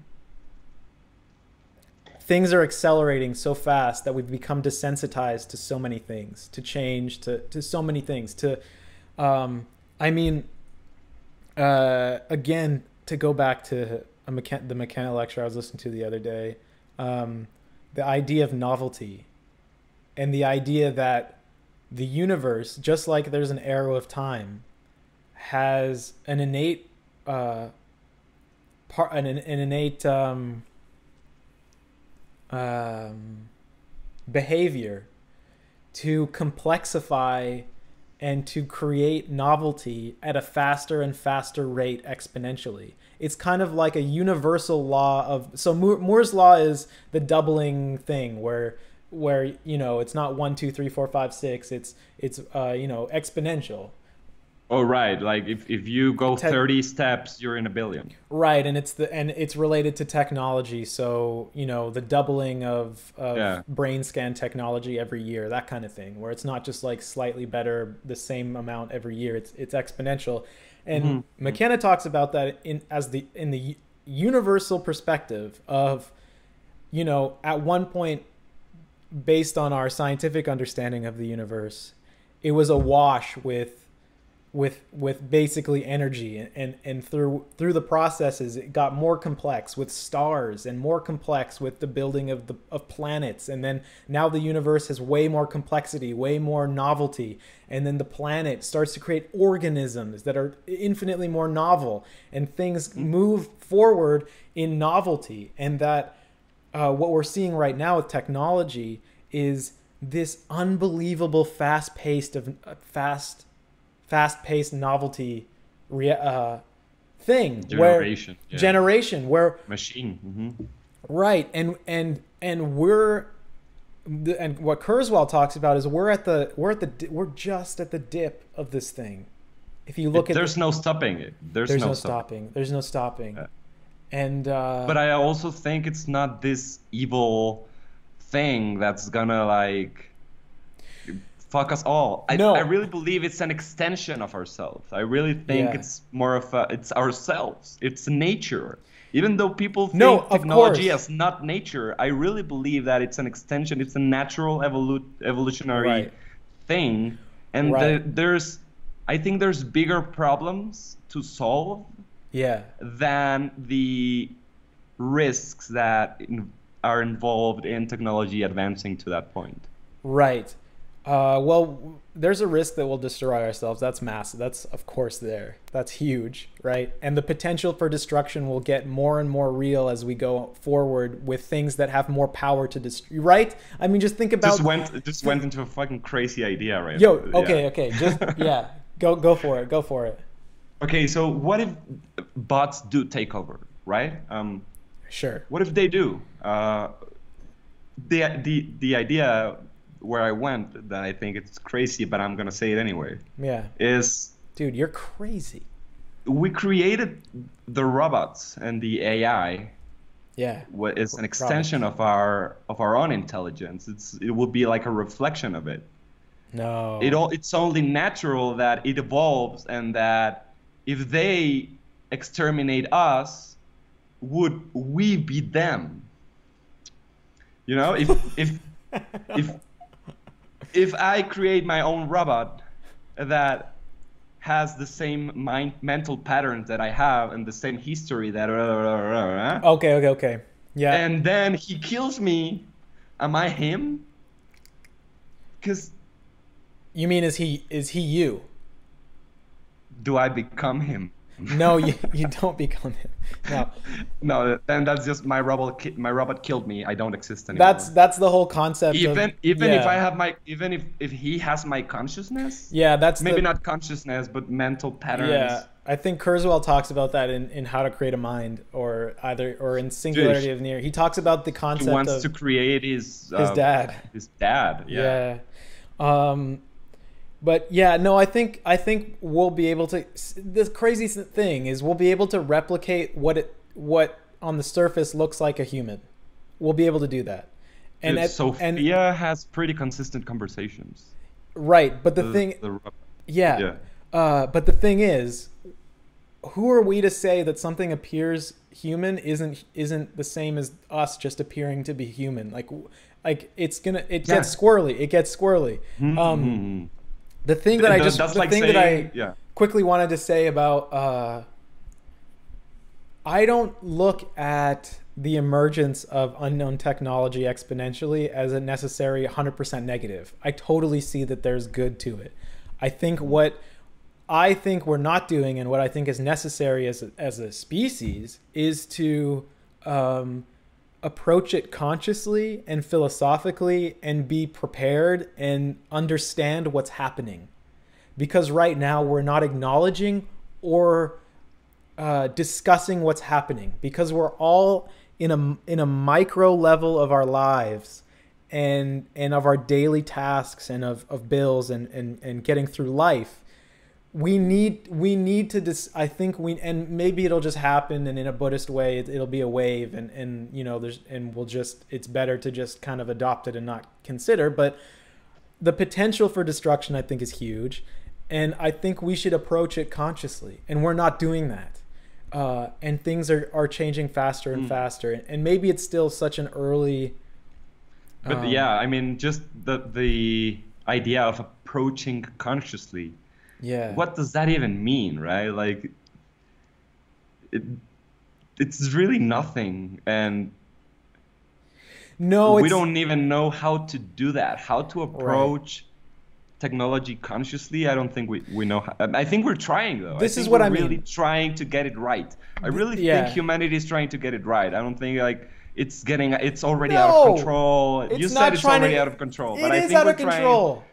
Things are accelerating so fast that we've become desensitized to so many things, to change, to to so many things. To, um, I mean, uh, again, to go back to a mechan- the McKenna lecture I was listening to the other day, um, the idea of novelty, and the idea that the universe, just like there's an arrow of time, has an innate uh, part, an, an innate um, um, behavior to complexify and to create novelty at a faster and faster rate exponentially. It's kind of like a universal law of so Moore's law is the doubling thing where where you know it's not one two three four five six it's it's uh, you know exponential Oh right, like if, if you go Te- 30 steps, you're in a billion. Right, and it's the and it's related to technology. So you know the doubling of, of yeah. brain scan technology every year, that kind of thing, where it's not just like slightly better, the same amount every year. It's it's exponential, and mm-hmm. McKenna talks about that in as the in the universal perspective of, you know, at one point, based on our scientific understanding of the universe, it was awash with with with basically energy and and through through the processes it got more complex with stars and more complex with the building of the of planets. And then now the universe has way more complexity way more novelty. And then the planet starts to create organisms that are infinitely more novel. And things move forward in novelty. And that uh, what we're seeing right now with technology is this unbelievable fast paced of uh, fast fast-paced novelty rea- uh, thing generation where yeah. generation where machine mm-hmm. right and and and we're and what Kurzweil talks about is we're at the we're at the we're just at the dip of this thing. If you look it, at there's the, no stopping it. There's, there's no, no stopping. stopping. There's no stopping. Yeah. And uh, but I also think it's not this evil thing that's gonna like fuck us all. I, no. I really believe it's an extension of ourselves. I really think yeah. it's more of a, it's ourselves. It's nature. Even though people think no, technology as not nature, I really believe that it's an extension. It's a natural evolu- evolutionary right. thing, and right. the, there's, I think there's bigger problems to solve. Yeah. Than the risks that in, are involved in technology advancing to that point. Right. Uh, well, there's a risk that we'll destroy ourselves. That's massive. That's of course there. That's huge, right? And the potential for destruction will get more and more real as we go forward with things that have more power to destroy. Right? I mean, just think about. Just went. Just went into a fucking crazy idea, right? Yo. Okay. Yeah. Okay. Just yeah. Go. Go for it. Go for it. Okay. So what if bots do take over? Right. Um. Sure. What if they do? Uh, the the the idea where I went that I think it's crazy, but I'm gonna say it anyway. Yeah. Is dude, you're crazy. We created the robots and the AI. Yeah. What is an extension of our of our own intelligence. It's it will be like a reflection of it. No. It all it's only natural that it evolves and that if they exterminate us, would we be them? You know, if if if if I create my own robot that has the same mind mental patterns that I have and the same history that okay okay okay. Yeah. and then he kills me am I him? Because you mean is he is he you? do I become him no, you, you don't become him. No. no, then that's just my robot. My robot killed me. I don't exist anymore. That's that's the whole concept. Even of, even yeah. if I have my even if if he has my consciousness. Yeah, that's maybe the, not consciousness, but mental patterns. Yeah, I think Kurzweil talks about that in, in How to Create a Mind, or either or in Singularity Dude, of Near. He talks about the concept. He wants of to create his his uh, dad. His dad. Yeah. yeah. Um, but yeah, no, I think I think we'll be able to. The crazy thing is we'll be able to replicate what it what on the surface looks like a human. We'll be able to do that. And Dude, at, Sophia and, has pretty consistent conversations. Right, but the, the thing, the, yeah, yeah. Uh, but the thing is, who are we to say that something appears human isn't isn't the same as us just appearing to be human? Like like it's gonna it Yeah. gets squirrely. It gets squirrely. Um, Mhm. The thing that I just the like thing that I yeah. quickly wanted to say about uh, I don't look at the emergence of unknown technology exponentially as a necessary 100% negative. I totally see that there's good to it. I think what I think we're not doing and what I think is necessary as a, as a species is to um, approach it consciously and philosophically and be prepared and understand what's happening. Because right now we're not acknowledging or uh, discussing what's happening. Because we're all in a in a micro level of our lives and and of our daily tasks and of, of bills and, and and getting through life we need we need to dis i think we and maybe it'll just happen and in a buddhist way it, it'll be a wave and and you know there's and we'll just it's better to just kind of adopt it and not consider but the potential for destruction i think is huge and i think we should approach it consciously and we're not doing that uh, and things are, are changing faster and Mm. faster and maybe it's still such an early But um, yeah, I mean, just the the idea of approaching consciously. Yeah What does that even mean, right? Like, it, it's really nothing, and no we don't even know how to do that. How to approach technology consciously? I don't think we, we know. How, I think we're trying though. This is what we're I mean. really trying to get it right. I really yeah. think humanity is trying to get it right. I don't think like. It's getting, it's already No, out of control. you said not it's already to, out of control, It but I think out we're trying- control.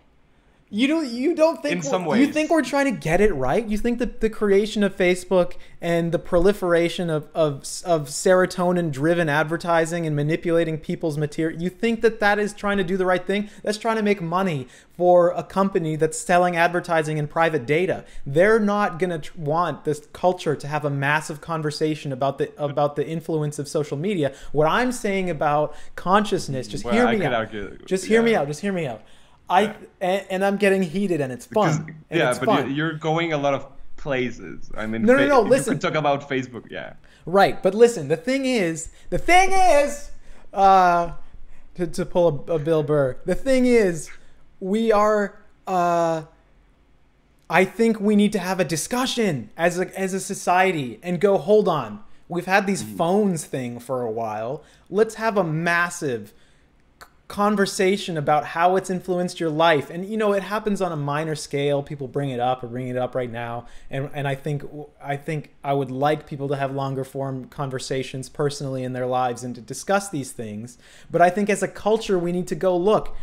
You don't you don't think In some we're- you think we're trying to get it right? You think that the creation of Facebook and the proliferation of of, of serotonin driven advertising and manipulating people's material, you think that that is trying to do the right thing? That's trying to make money for a company that's selling advertising and private data. They're not going to tr- want this culture to have a massive conversation about the about the influence of social media. What I'm saying about consciousness, just Well, hear me out. argue- just hear me out. Just hear me out. I and, and I'm getting heated and it's Because- fun. And yeah, it's but fun. you- you're going a lot of places. I mean, No, no, no, You listen. could talk about Facebook. Yeah. Right, but listen, the thing is, the thing is, uh, to, to pull a, a Bill Burr, the thing is, we are, uh, I think we need to have a discussion as a, as a society and go, hold on, we've had these phones thing for a while. Let's have a massive conversation about how it's influenced your life. And you know it happens on a minor scale. People bring it up or bring it up right now. And and I think I think I would like people to have longer form conversations personally in their lives and to discuss these things. But I think as a culture we need to go look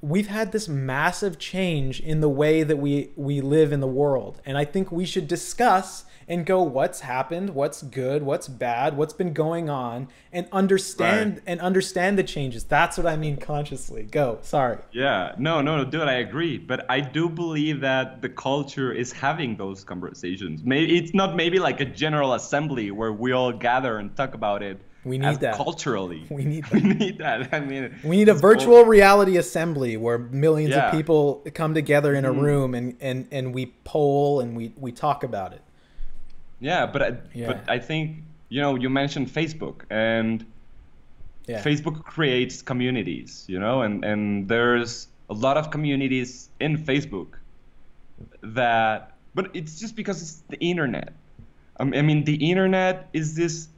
we've had this massive change in the way that we we live in the world. And i think we should discuss and go what's happened what's good what's bad what's been going on and understand Right. and understand the changes that's what i mean consciously go sorry Yeah. No, no, no, dude. I agree, but I do believe that the culture is having those conversations. Maybe it's not maybe like a general assembly where we all gather and talk about it. We need that. culturally. We need that. We need that. I mean, we need a virtual reality assembly where millions Yeah. of people come together in a Mhm. room and, and, and we poll and we, we talk about it Yeah, but I, Yeah. but I think you know you mentioned Facebook and yeah Facebook creates communities, you know, and and there's a lot of communities in Facebook that, but it's just because it's the internet. Um, I mean, the internet is this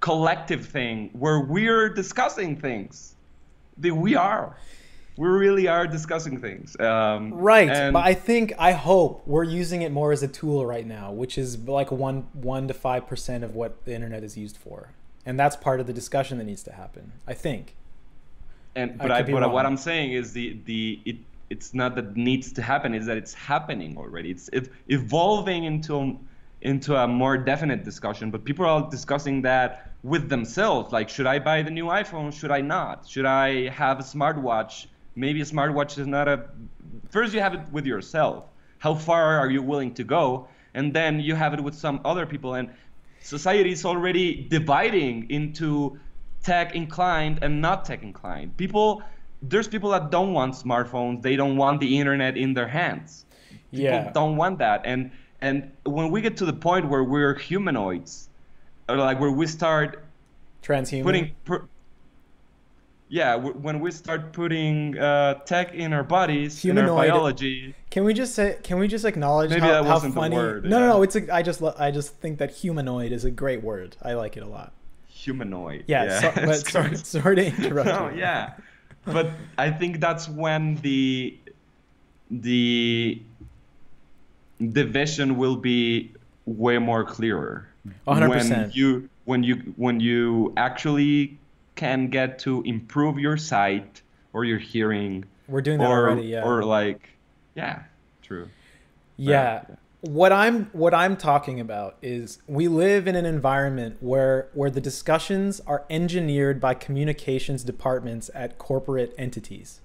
collective thing where we're discussing things. that we are. We really are discussing things. Um, Right, and- but I think I hope we're using it more as a tool right now, which is like one one to five percent of what the internet is used for, and that's part of the discussion that needs to happen. I think. And but I, be but wrong. what I'm saying is the the it it's not that needs to happen is that it's happening already. It's it's evolving into into a more definite discussion. But people are all discussing that with themselves. Like, should I buy the new iPhone? Should I not? Should I have a smartwatch? Maybe a smartwatch is not a. First, you have it with yourself. How far are you willing to go? And then you have it with some other people. And society is already dividing into tech inclined and not tech inclined. People, there's people that don't want smartphones. They don't want the internet in their hands. People Yeah. don't want that. And And when we get to the point where we're humanoids, or like where we start Transhuman. putting, per, yeah, w- when we start putting uh, tech in our bodies, in our Humanoid. biology, Can we just say? Can we just acknowledge Maybe how, that wasn't the funny? word, no, no, yeah. no. It's a, I just I just think that humanoid is a great word. I like it a lot. humanoid. Yeah. so, but sorry, sorry to interrupt. no, you. yeah, but I think that's when the the division will be way more clearer. A hundred When you when you when you actually can get to improve your sight or your hearing We're doing that or already. Yeah. or like yeah, true. Yeah. yeah. What I'm what I'm talking about is we live in an environment where where the discussions are engineered by communications departments at corporate entities.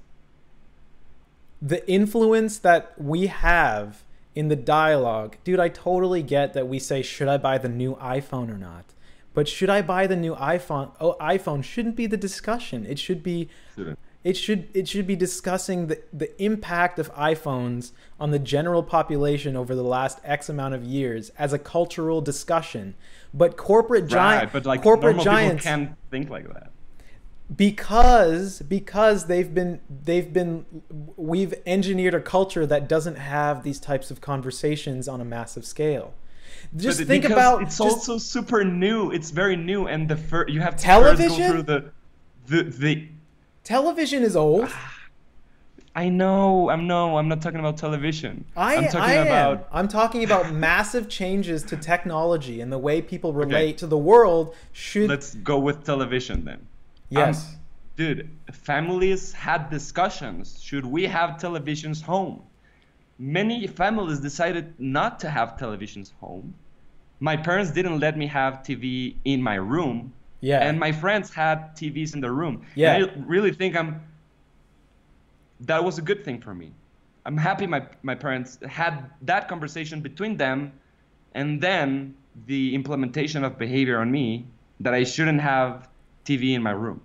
The influence that we have in the dialogue, dude, I totally get that we say should I buy the new iPhone or not? But should I buy the new iPhone? Oh, iPhone shouldn't be the discussion. It should be Shouldn't. it should it should be discussing the, the impact of iPhones on the general population over the last X amount of years as a cultural discussion. But corporate giant Right, but like corporate giants can't think like that. because because they've been they've been we've engineered a culture that doesn't have these types of conversations on a massive scale. Just But think about it's just- also super new. It's very new, and the fir- you have to Television? first go through the the the. television is old. I know. I'm no. I'm not talking about television. I, am talking I am. about I'm talking about massive changes to technology and the way people relate to the world should Let's go with television then. yes. Um, dude, families had discussions. Should we have televisions home? Many families decided not to have televisions home. My parents didn't let me have TV in my room. Yeah. And my friends had TVs in their room. Yeah. And I really think I'm. That was a good thing for me. I'm happy my my parents had that conversation between them, and then the implementation of behavior on me that I shouldn't have TV in my room.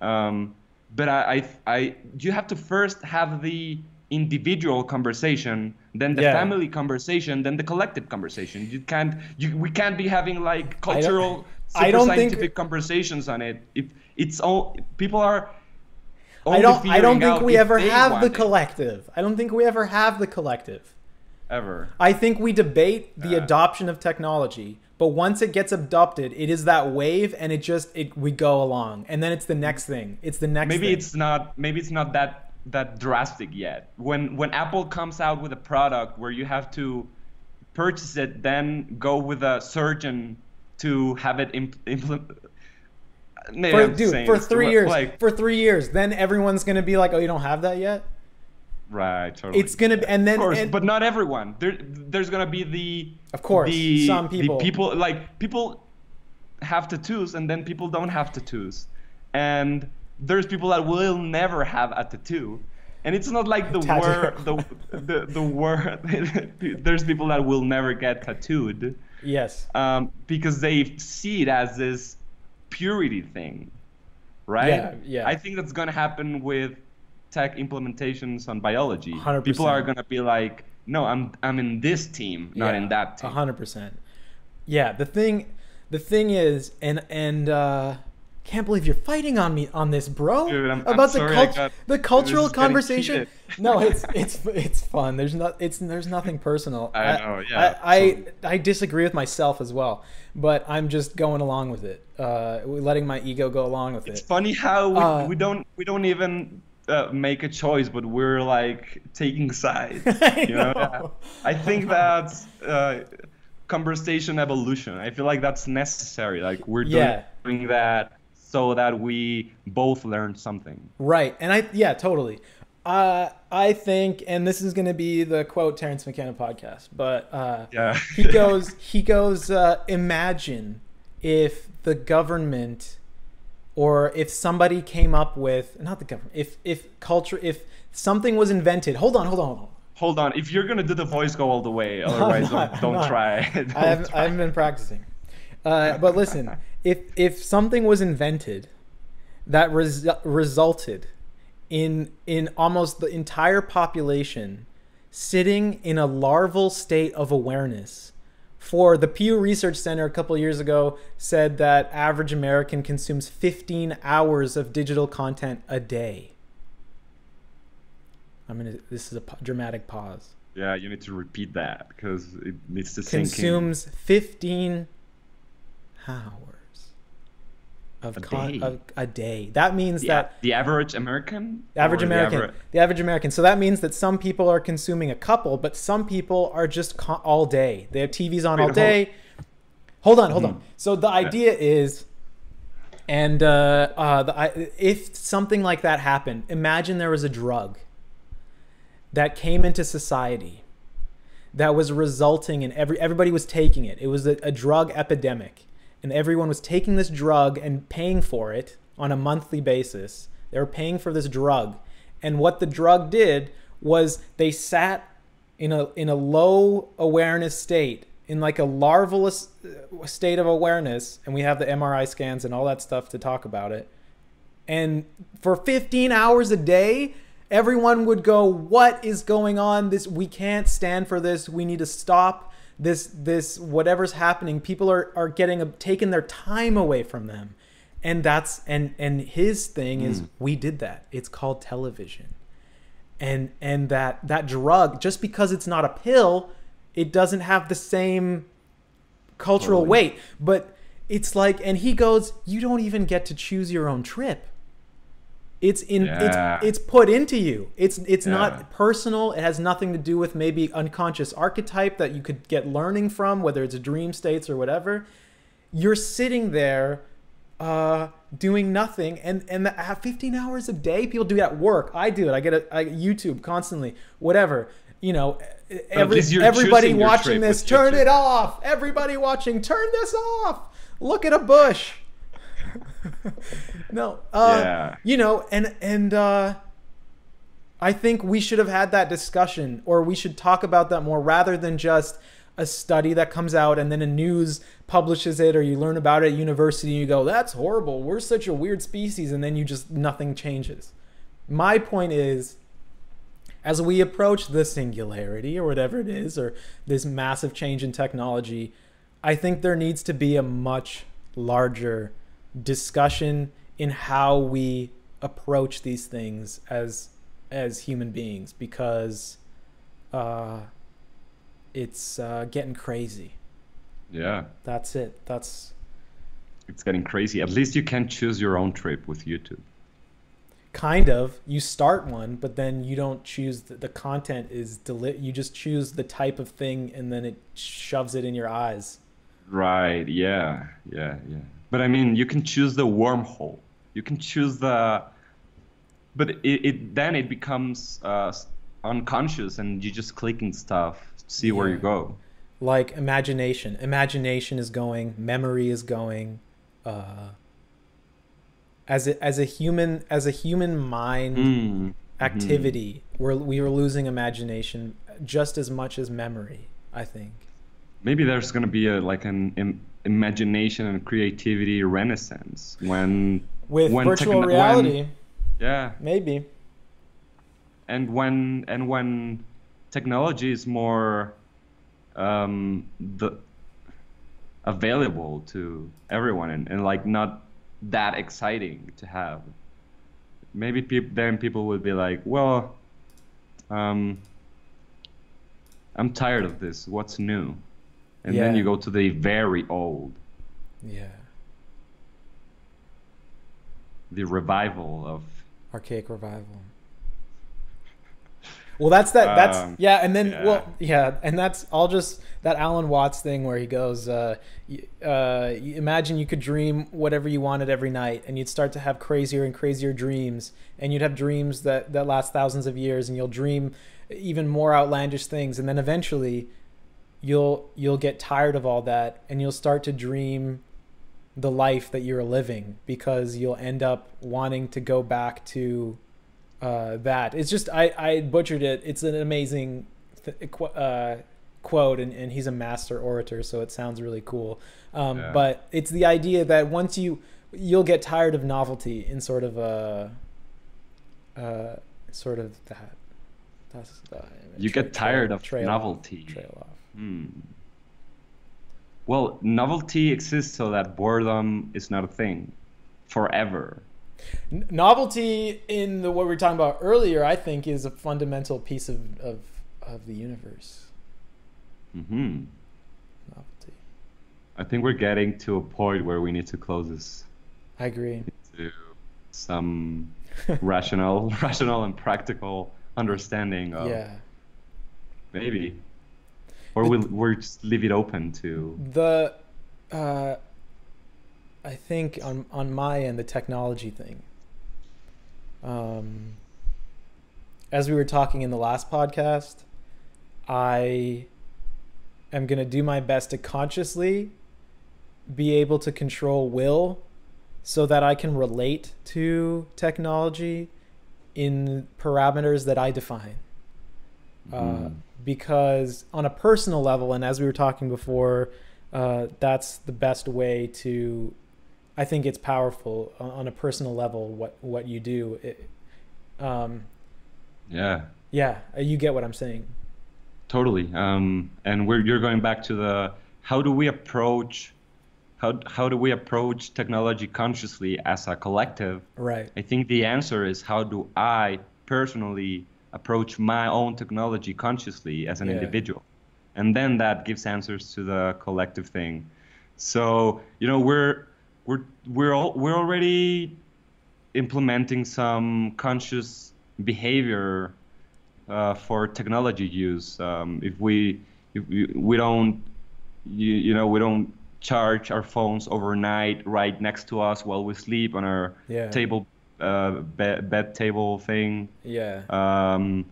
Um, but I, I, I, you have to first have the individual conversation, then the Yeah. family conversation, then the collective conversation. You can't, you, we can't be having like I don't- cultural, I don't think- scientific conversations on it. If it's all people are. I don't I don't think we ever have the it, collective. I don't think we ever have the collective. ever. I think we debate the Uh. adoption of technology, but once it gets adopted, it is that wave and it just it we go along. And then it's the next thing. It's the next maybe thing. it's not maybe it's not that that drastic yet when when apple comes out with a product where you have to purchase it then go with a surgeon to have it imp- implement maybe for, I'm dude, saying for three years. like for three years. Then everyone's gonna be like, Oh, you don't have that yet? right totally It's gonna be and then of course and- but not everyone there there's gonna be the Of course, the, some the people. people like people have tattoos and then people don't have tattoos and there's people that will never have a tattoo and it's not like the Tattoo. word the the, the word there's people that will never get tattooed Yes. um, because they see it as this purity thing right Yeah, yeah. i think that's going to happen with tech implementations on biology 100%. people are going to be like no i'm i'm in this team not in that team A hundred percent. Yeah, the thing, the thing is, and and uh, can't believe you're fighting on me on this, bro. Dude, I'm- I'm about the sorry cult- got- the cultural conversation. no, it's it's it's fun. There's not it's there's nothing personal. I know, yeah, I, I I disagree with myself as well, but I'm just going along with it. Uh, letting my ego go along with it's it. It's funny how we, Uh, we don't we don't even uh, make a choice but we're like taking sides I you know, know. i think that's uh, conversation evolution i feel like that's necessary like we're Yeah. doing that so that we both learn something Right. And I yeah, totally. Uh, I think and this is going to be the quote Terence McKenna podcast, but uh, Yeah. he goes he goes uh, imagine if the government or if somebody came up with not the government if if culture if something was invented. Hold on, hold on, hold on. hold on if you're gonna do the voice go all the way otherwise not, don't, don't, try Don't I haven't, try. I haven't been practicing. Uh, but listen, if if something was invented that res- resulted in in almost the entire population sitting in a larval state of awareness. For the Pew Research Center a couple years ago said that average American consumes 15 hours of digital content a day. I mean, this is a dramatic pause. Yeah, you need to repeat that because it needs to sink in. Consumes 15 hours of, A con- day. of a day. That means The, that the average American? Average Or the American. aver- The average American. So that means that some people are consuming a couple, but some people are just co- all day. They have TVs on Wait, all day. Hold on, hold Mhm. on. So the idea is, and uh, uh, the, I- if something like that happened, imagine there was a drug that came into society that was resulting in every everybody was taking it. It was a, a drug epidemic, and everyone was taking this drug and paying for it on a monthly basis. They were paying for this drug, and what the drug did was they sat in a in a low awareness state, in like a larval uh, state of awareness, and we have the MRI scans and all that stuff to talk about it. And for 15 hours a day, everyone would go, "What is going on? This we can't stand for this. We need to stop this this whatever's happening. People are are getting a, taking their time away from them." And that's and and his thing is hmm. we did that. It's called television. And and that that drug just because it's not a pill, it doesn't have the same cultural Totally. weight. But it's like, and he goes, you don't even get to choose your own trip. It's in Yeah. it's it's put into you. It's it's Yeah. not personal. It has nothing to do with maybe unconscious archetype that you could get learning from, whether it's dream states or whatever. You're sitting there uh doing nothing and and the, uh, 15 hours a day people do it at work i do it i get it I, youtube constantly whatever you know every, least everybody watching this turn it off everybody watching turn this off look at a bush no uh Yeah. you know and and uh i think we should have had that discussion or we should talk about that more rather than just a study that comes out and then a news publishes it or you learn about it at university and you go that's horrible we're such a weird species and then you just nothing changes my point is as we approach the singularity or whatever it is or this massive change in technology i think there needs to be a much larger discussion in how we approach these things as as human beings because uh it's uh getting crazy Yeah, that's it that's it's getting crazy. At least you can choose your own trip with YouTube. kind of you start one but then you don't choose the, the content is deli- you just choose the type of thing and then it shoves it in your eyes Right. Yeah. Yeah. Yeah. But I mean, you can choose the wormhole. You can choose the. But it, it then it becomes uh, unconscious, and you're just clicking stuff, to see where you go. like imagination imagination is going memory is going uh as a as a human as a human mind Mm. activity we're we are losing imagination just as much as memory i think Maybe there's gonna be a like an imagination and creativity renaissance when with when virtual when- reality. Yeah. Maybe. And when and when technology is more um, the available to everyone and, and like not that exciting to have. Maybe peop- then people would be like well um, i'm tired of this. What's new and then you go to the very old. Yeah. The revival of archaic revival. Well that's that that's Um, yeah and then yeah. well yeah. and that's i'll just that alan watts thing where he goes uh, uh, imagine you could dream whatever you wanted every night and you'd start to have crazier and crazier dreams and you'd have dreams that that last thousands of years and you'll dream even more outlandish things and then eventually you'll you'll get tired of all that and you'll start to dream the life that you're living because you'll end up wanting to go back to uh, that. It's just I, I butchered it. It's an amazing th- qu- uh, quote, and, and he's a master orator, so it sounds really cool. Um, Yeah. But it's the idea that once you you'll get tired of novelty in sort of a uh, sort of that passes by. You get tired of trail novelty. Off, trail off. Hmm. Well, novelty exists so that boredom is not a thing forever. N- novelty in the what we were talking about earlier, I think, is a fundamental piece of of, of the universe. hmm Novelty. I think we're getting to a point where we need to close this I agree. to some rational, rational and practical understanding of yeah. maybe, or we'll we'll just leave it open to. The, uh, I think on on my end, the technology thing. Um, as we were talking in the last podcast, I am gonna do my best to consciously be able to control will, so that I can relate to technology in parameters that I define uh, Mhm. Because on a personal level, and as we were talking before, uh, that's the best way to. I think it's powerful on- a personal level. What what you do, it, um, Yeah. yeah, uh, you get what I'm saying. Totally. Um, and we're you're going back to the how do we approach how how do we approach technology consciously as a collective? Right. I think the answer is how do I personally approach my own technology consciously as an Yeah. individual? And then that gives answers to the collective thing. So, you know, we're we're we're all, we're already implementing some conscious behavior uh, for technology use. Um, if we if we, we don't you, you know we don't charge our phones overnight right next to us while we sleep on our Yeah. table uh, bed, bed table thing. Yeah. Um,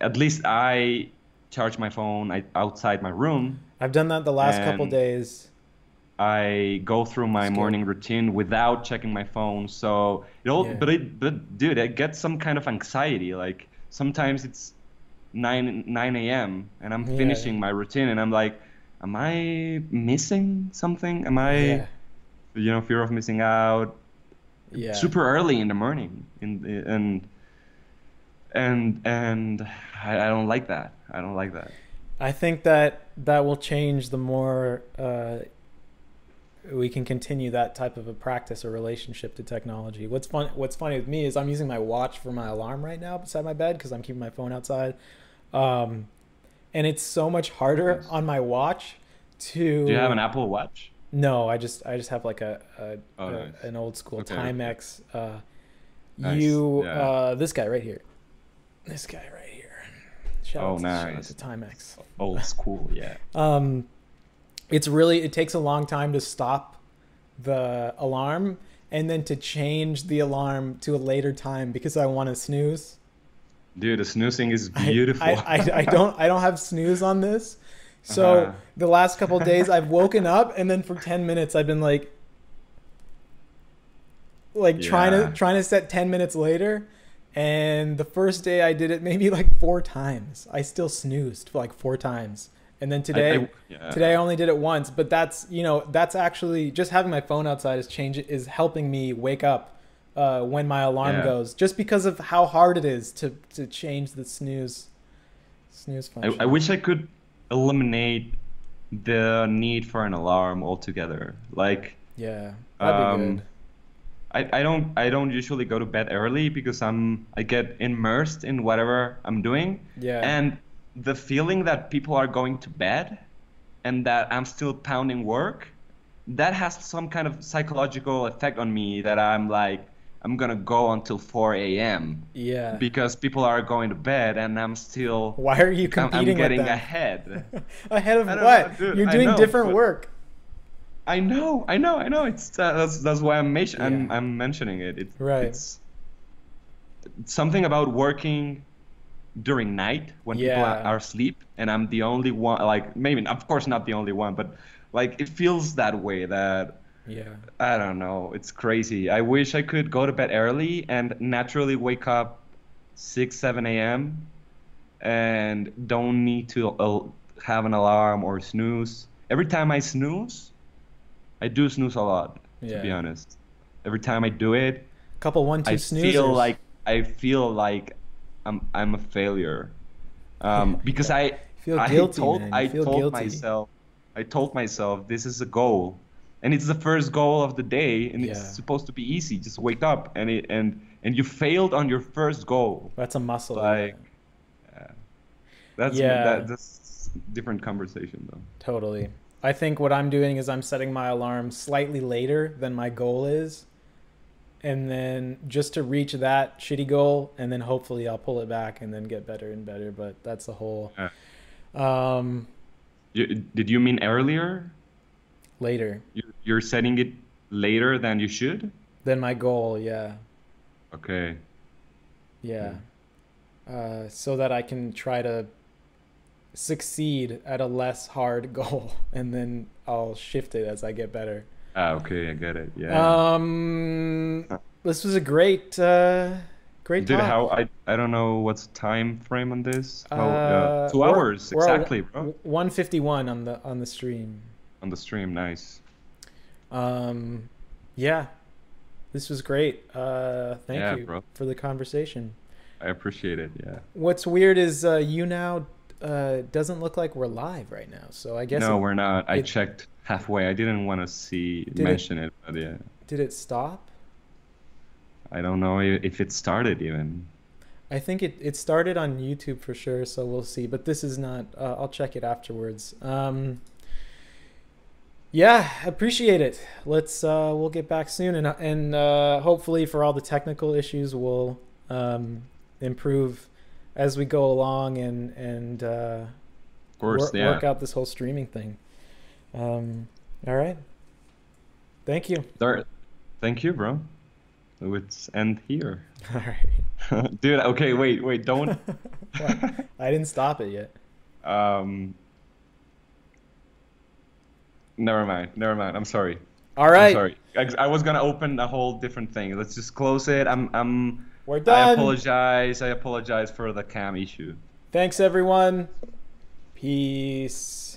at least I charge my phone I, outside my room. I've done that the last couple days. I go through my morning routine without checking my phone. So it all, Yeah. but it, but dude, I get some kind of anxiety. Like sometimes it's nine nine a.m. and I'm Yeah. finishing my routine, and I'm like, am I missing something? Am I, Yeah. you know, fear of missing out? Yeah. Super early in the morning, in the, and and and I, I don't like that. I don't like that. I think that that will change the more uh, we can continue that type of a practice or relationship to technology. What's fun? What's funny with me is I'm using my watch for my alarm right now beside my bed because I'm keeping my phone outside, um, and it's so much harder Nice. on my watch to. Do you have an Apple Watch? No, I just I just have like a, a, Oh, a- nice. an old school Okay, Timex. Uh, Nice, You yeah. uh, this guy right here, this guy right here. Shout Oh, out to, nice. to Timex. Old school, yeah. Um, it's really it takes a long time to stop the alarm and then to change the alarm to a later time because I want to snooze. Dude, the snoozing is I- beautiful. I, I, I don't I don't have snooze on this. So Uh-huh. the last couple days I've woken up and then for 10 minutes I've been like like trying to trying to set 10 minutes later and the first day I did it maybe like four times. I still snoozed like four times. And then today I- yeah. today I only did it once, but that's, you know, that's actually just having my phone outside is change is helping me wake up uh, when my alarm Yeah. goes just because of how hard it is to to change the snooze snooze I, function. I wish I could eliminate the need for an alarm altogether. Like, Yeah, that'd be Um, good. I, I don't I don't usually go to bed early because I'm I get immersed in whatever I'm doing. Yeah. And the feeling that people are going to bed and that I'm still pounding work, that has some kind of psychological effect on me that I'm like I'm gonna go until 4 a.m. Yeah. because people are going to bed and I'm still Why are you I'm, I'm getting ahead. Ahead of what? know, You're doing know, different work. I know, I know, I know. It's uh, that's that's why I'm, men- I'm Yeah. I'm mentioning it. it Right. It's something about working during night when people are, are asleep, and I'm the only one. Like maybe, of course, not the only one, but like it feels that way. That Yeah. I don't know. It's crazy. I wish I could go to bed early and naturally wake up six, seven a.m. and don't need to uh, have an alarm or snooze. Every time I snooze, I do snooze a lot. To be honest, every time I do it, Couple one two I snoozers. feel like I feel like I'm I'm a failure. um, because I feel I guilty, told. I told guilty. myself I told myself this is a goal, and it's the first goal of the day, and Yeah. it's supposed to be easy. Just wake up, and it and and you failed on your first goal. That's a muscle. Like, uh, that's Yeah. that, that's different conversation though. Totally. I think what I'm doing is I'm setting my alarm slightly later than my goal is. And then just to reach that shitty goal, and then hopefully I'll pull it back and then get better and better. But that's the whole Yeah. um, You, did you mean earlier? later you're setting it later than you should. than my goal. Yeah. Okay. Yeah. Uh, so that I can try to succeed at a less hard goal and then I'll shift it as I get better. Ah, okay, I get it. Yeah. Um, this was a great, uh, great Dude, talk. how I I don't know what's time frame on this. How, Uh, two hours exactly, bro. One fifty one on the on the stream. On the stream, nice. Um, yeah, this was great. Uh, thank Yeah, you bro. for the conversation. I appreciate it. Yeah. What's weird is uh, you now uh, doesn't look like we're live right now. So I guess no, it- we're not. I it- checked halfway. I didn't want to see mention it, but yeah. did it stop? I don't know if it started even. I think it, it started on YouTube for sure, so we'll see. But this is not. Uh, I'll check it afterwards. Um, yeah, appreciate it. Let's uh, we'll get back soon, and and uh, hopefully for all the technical issues, we'll um, improve as we go along, and and uh, Of course, work, yeah. work out this whole streaming thing. Um, all right. Thank you. Thank you, bro. Let's end here. All right. Dude, okay, wait, wait, don't. I didn't stop it yet. um. Never mind. Never mind. I'm sorry. All right. I'm sorry. I, I was gonna open a whole different thing. Let's just close it. I'm. I'm. We're done. I apologize. I apologize for the cam issue. Thanks, everyone. Peace.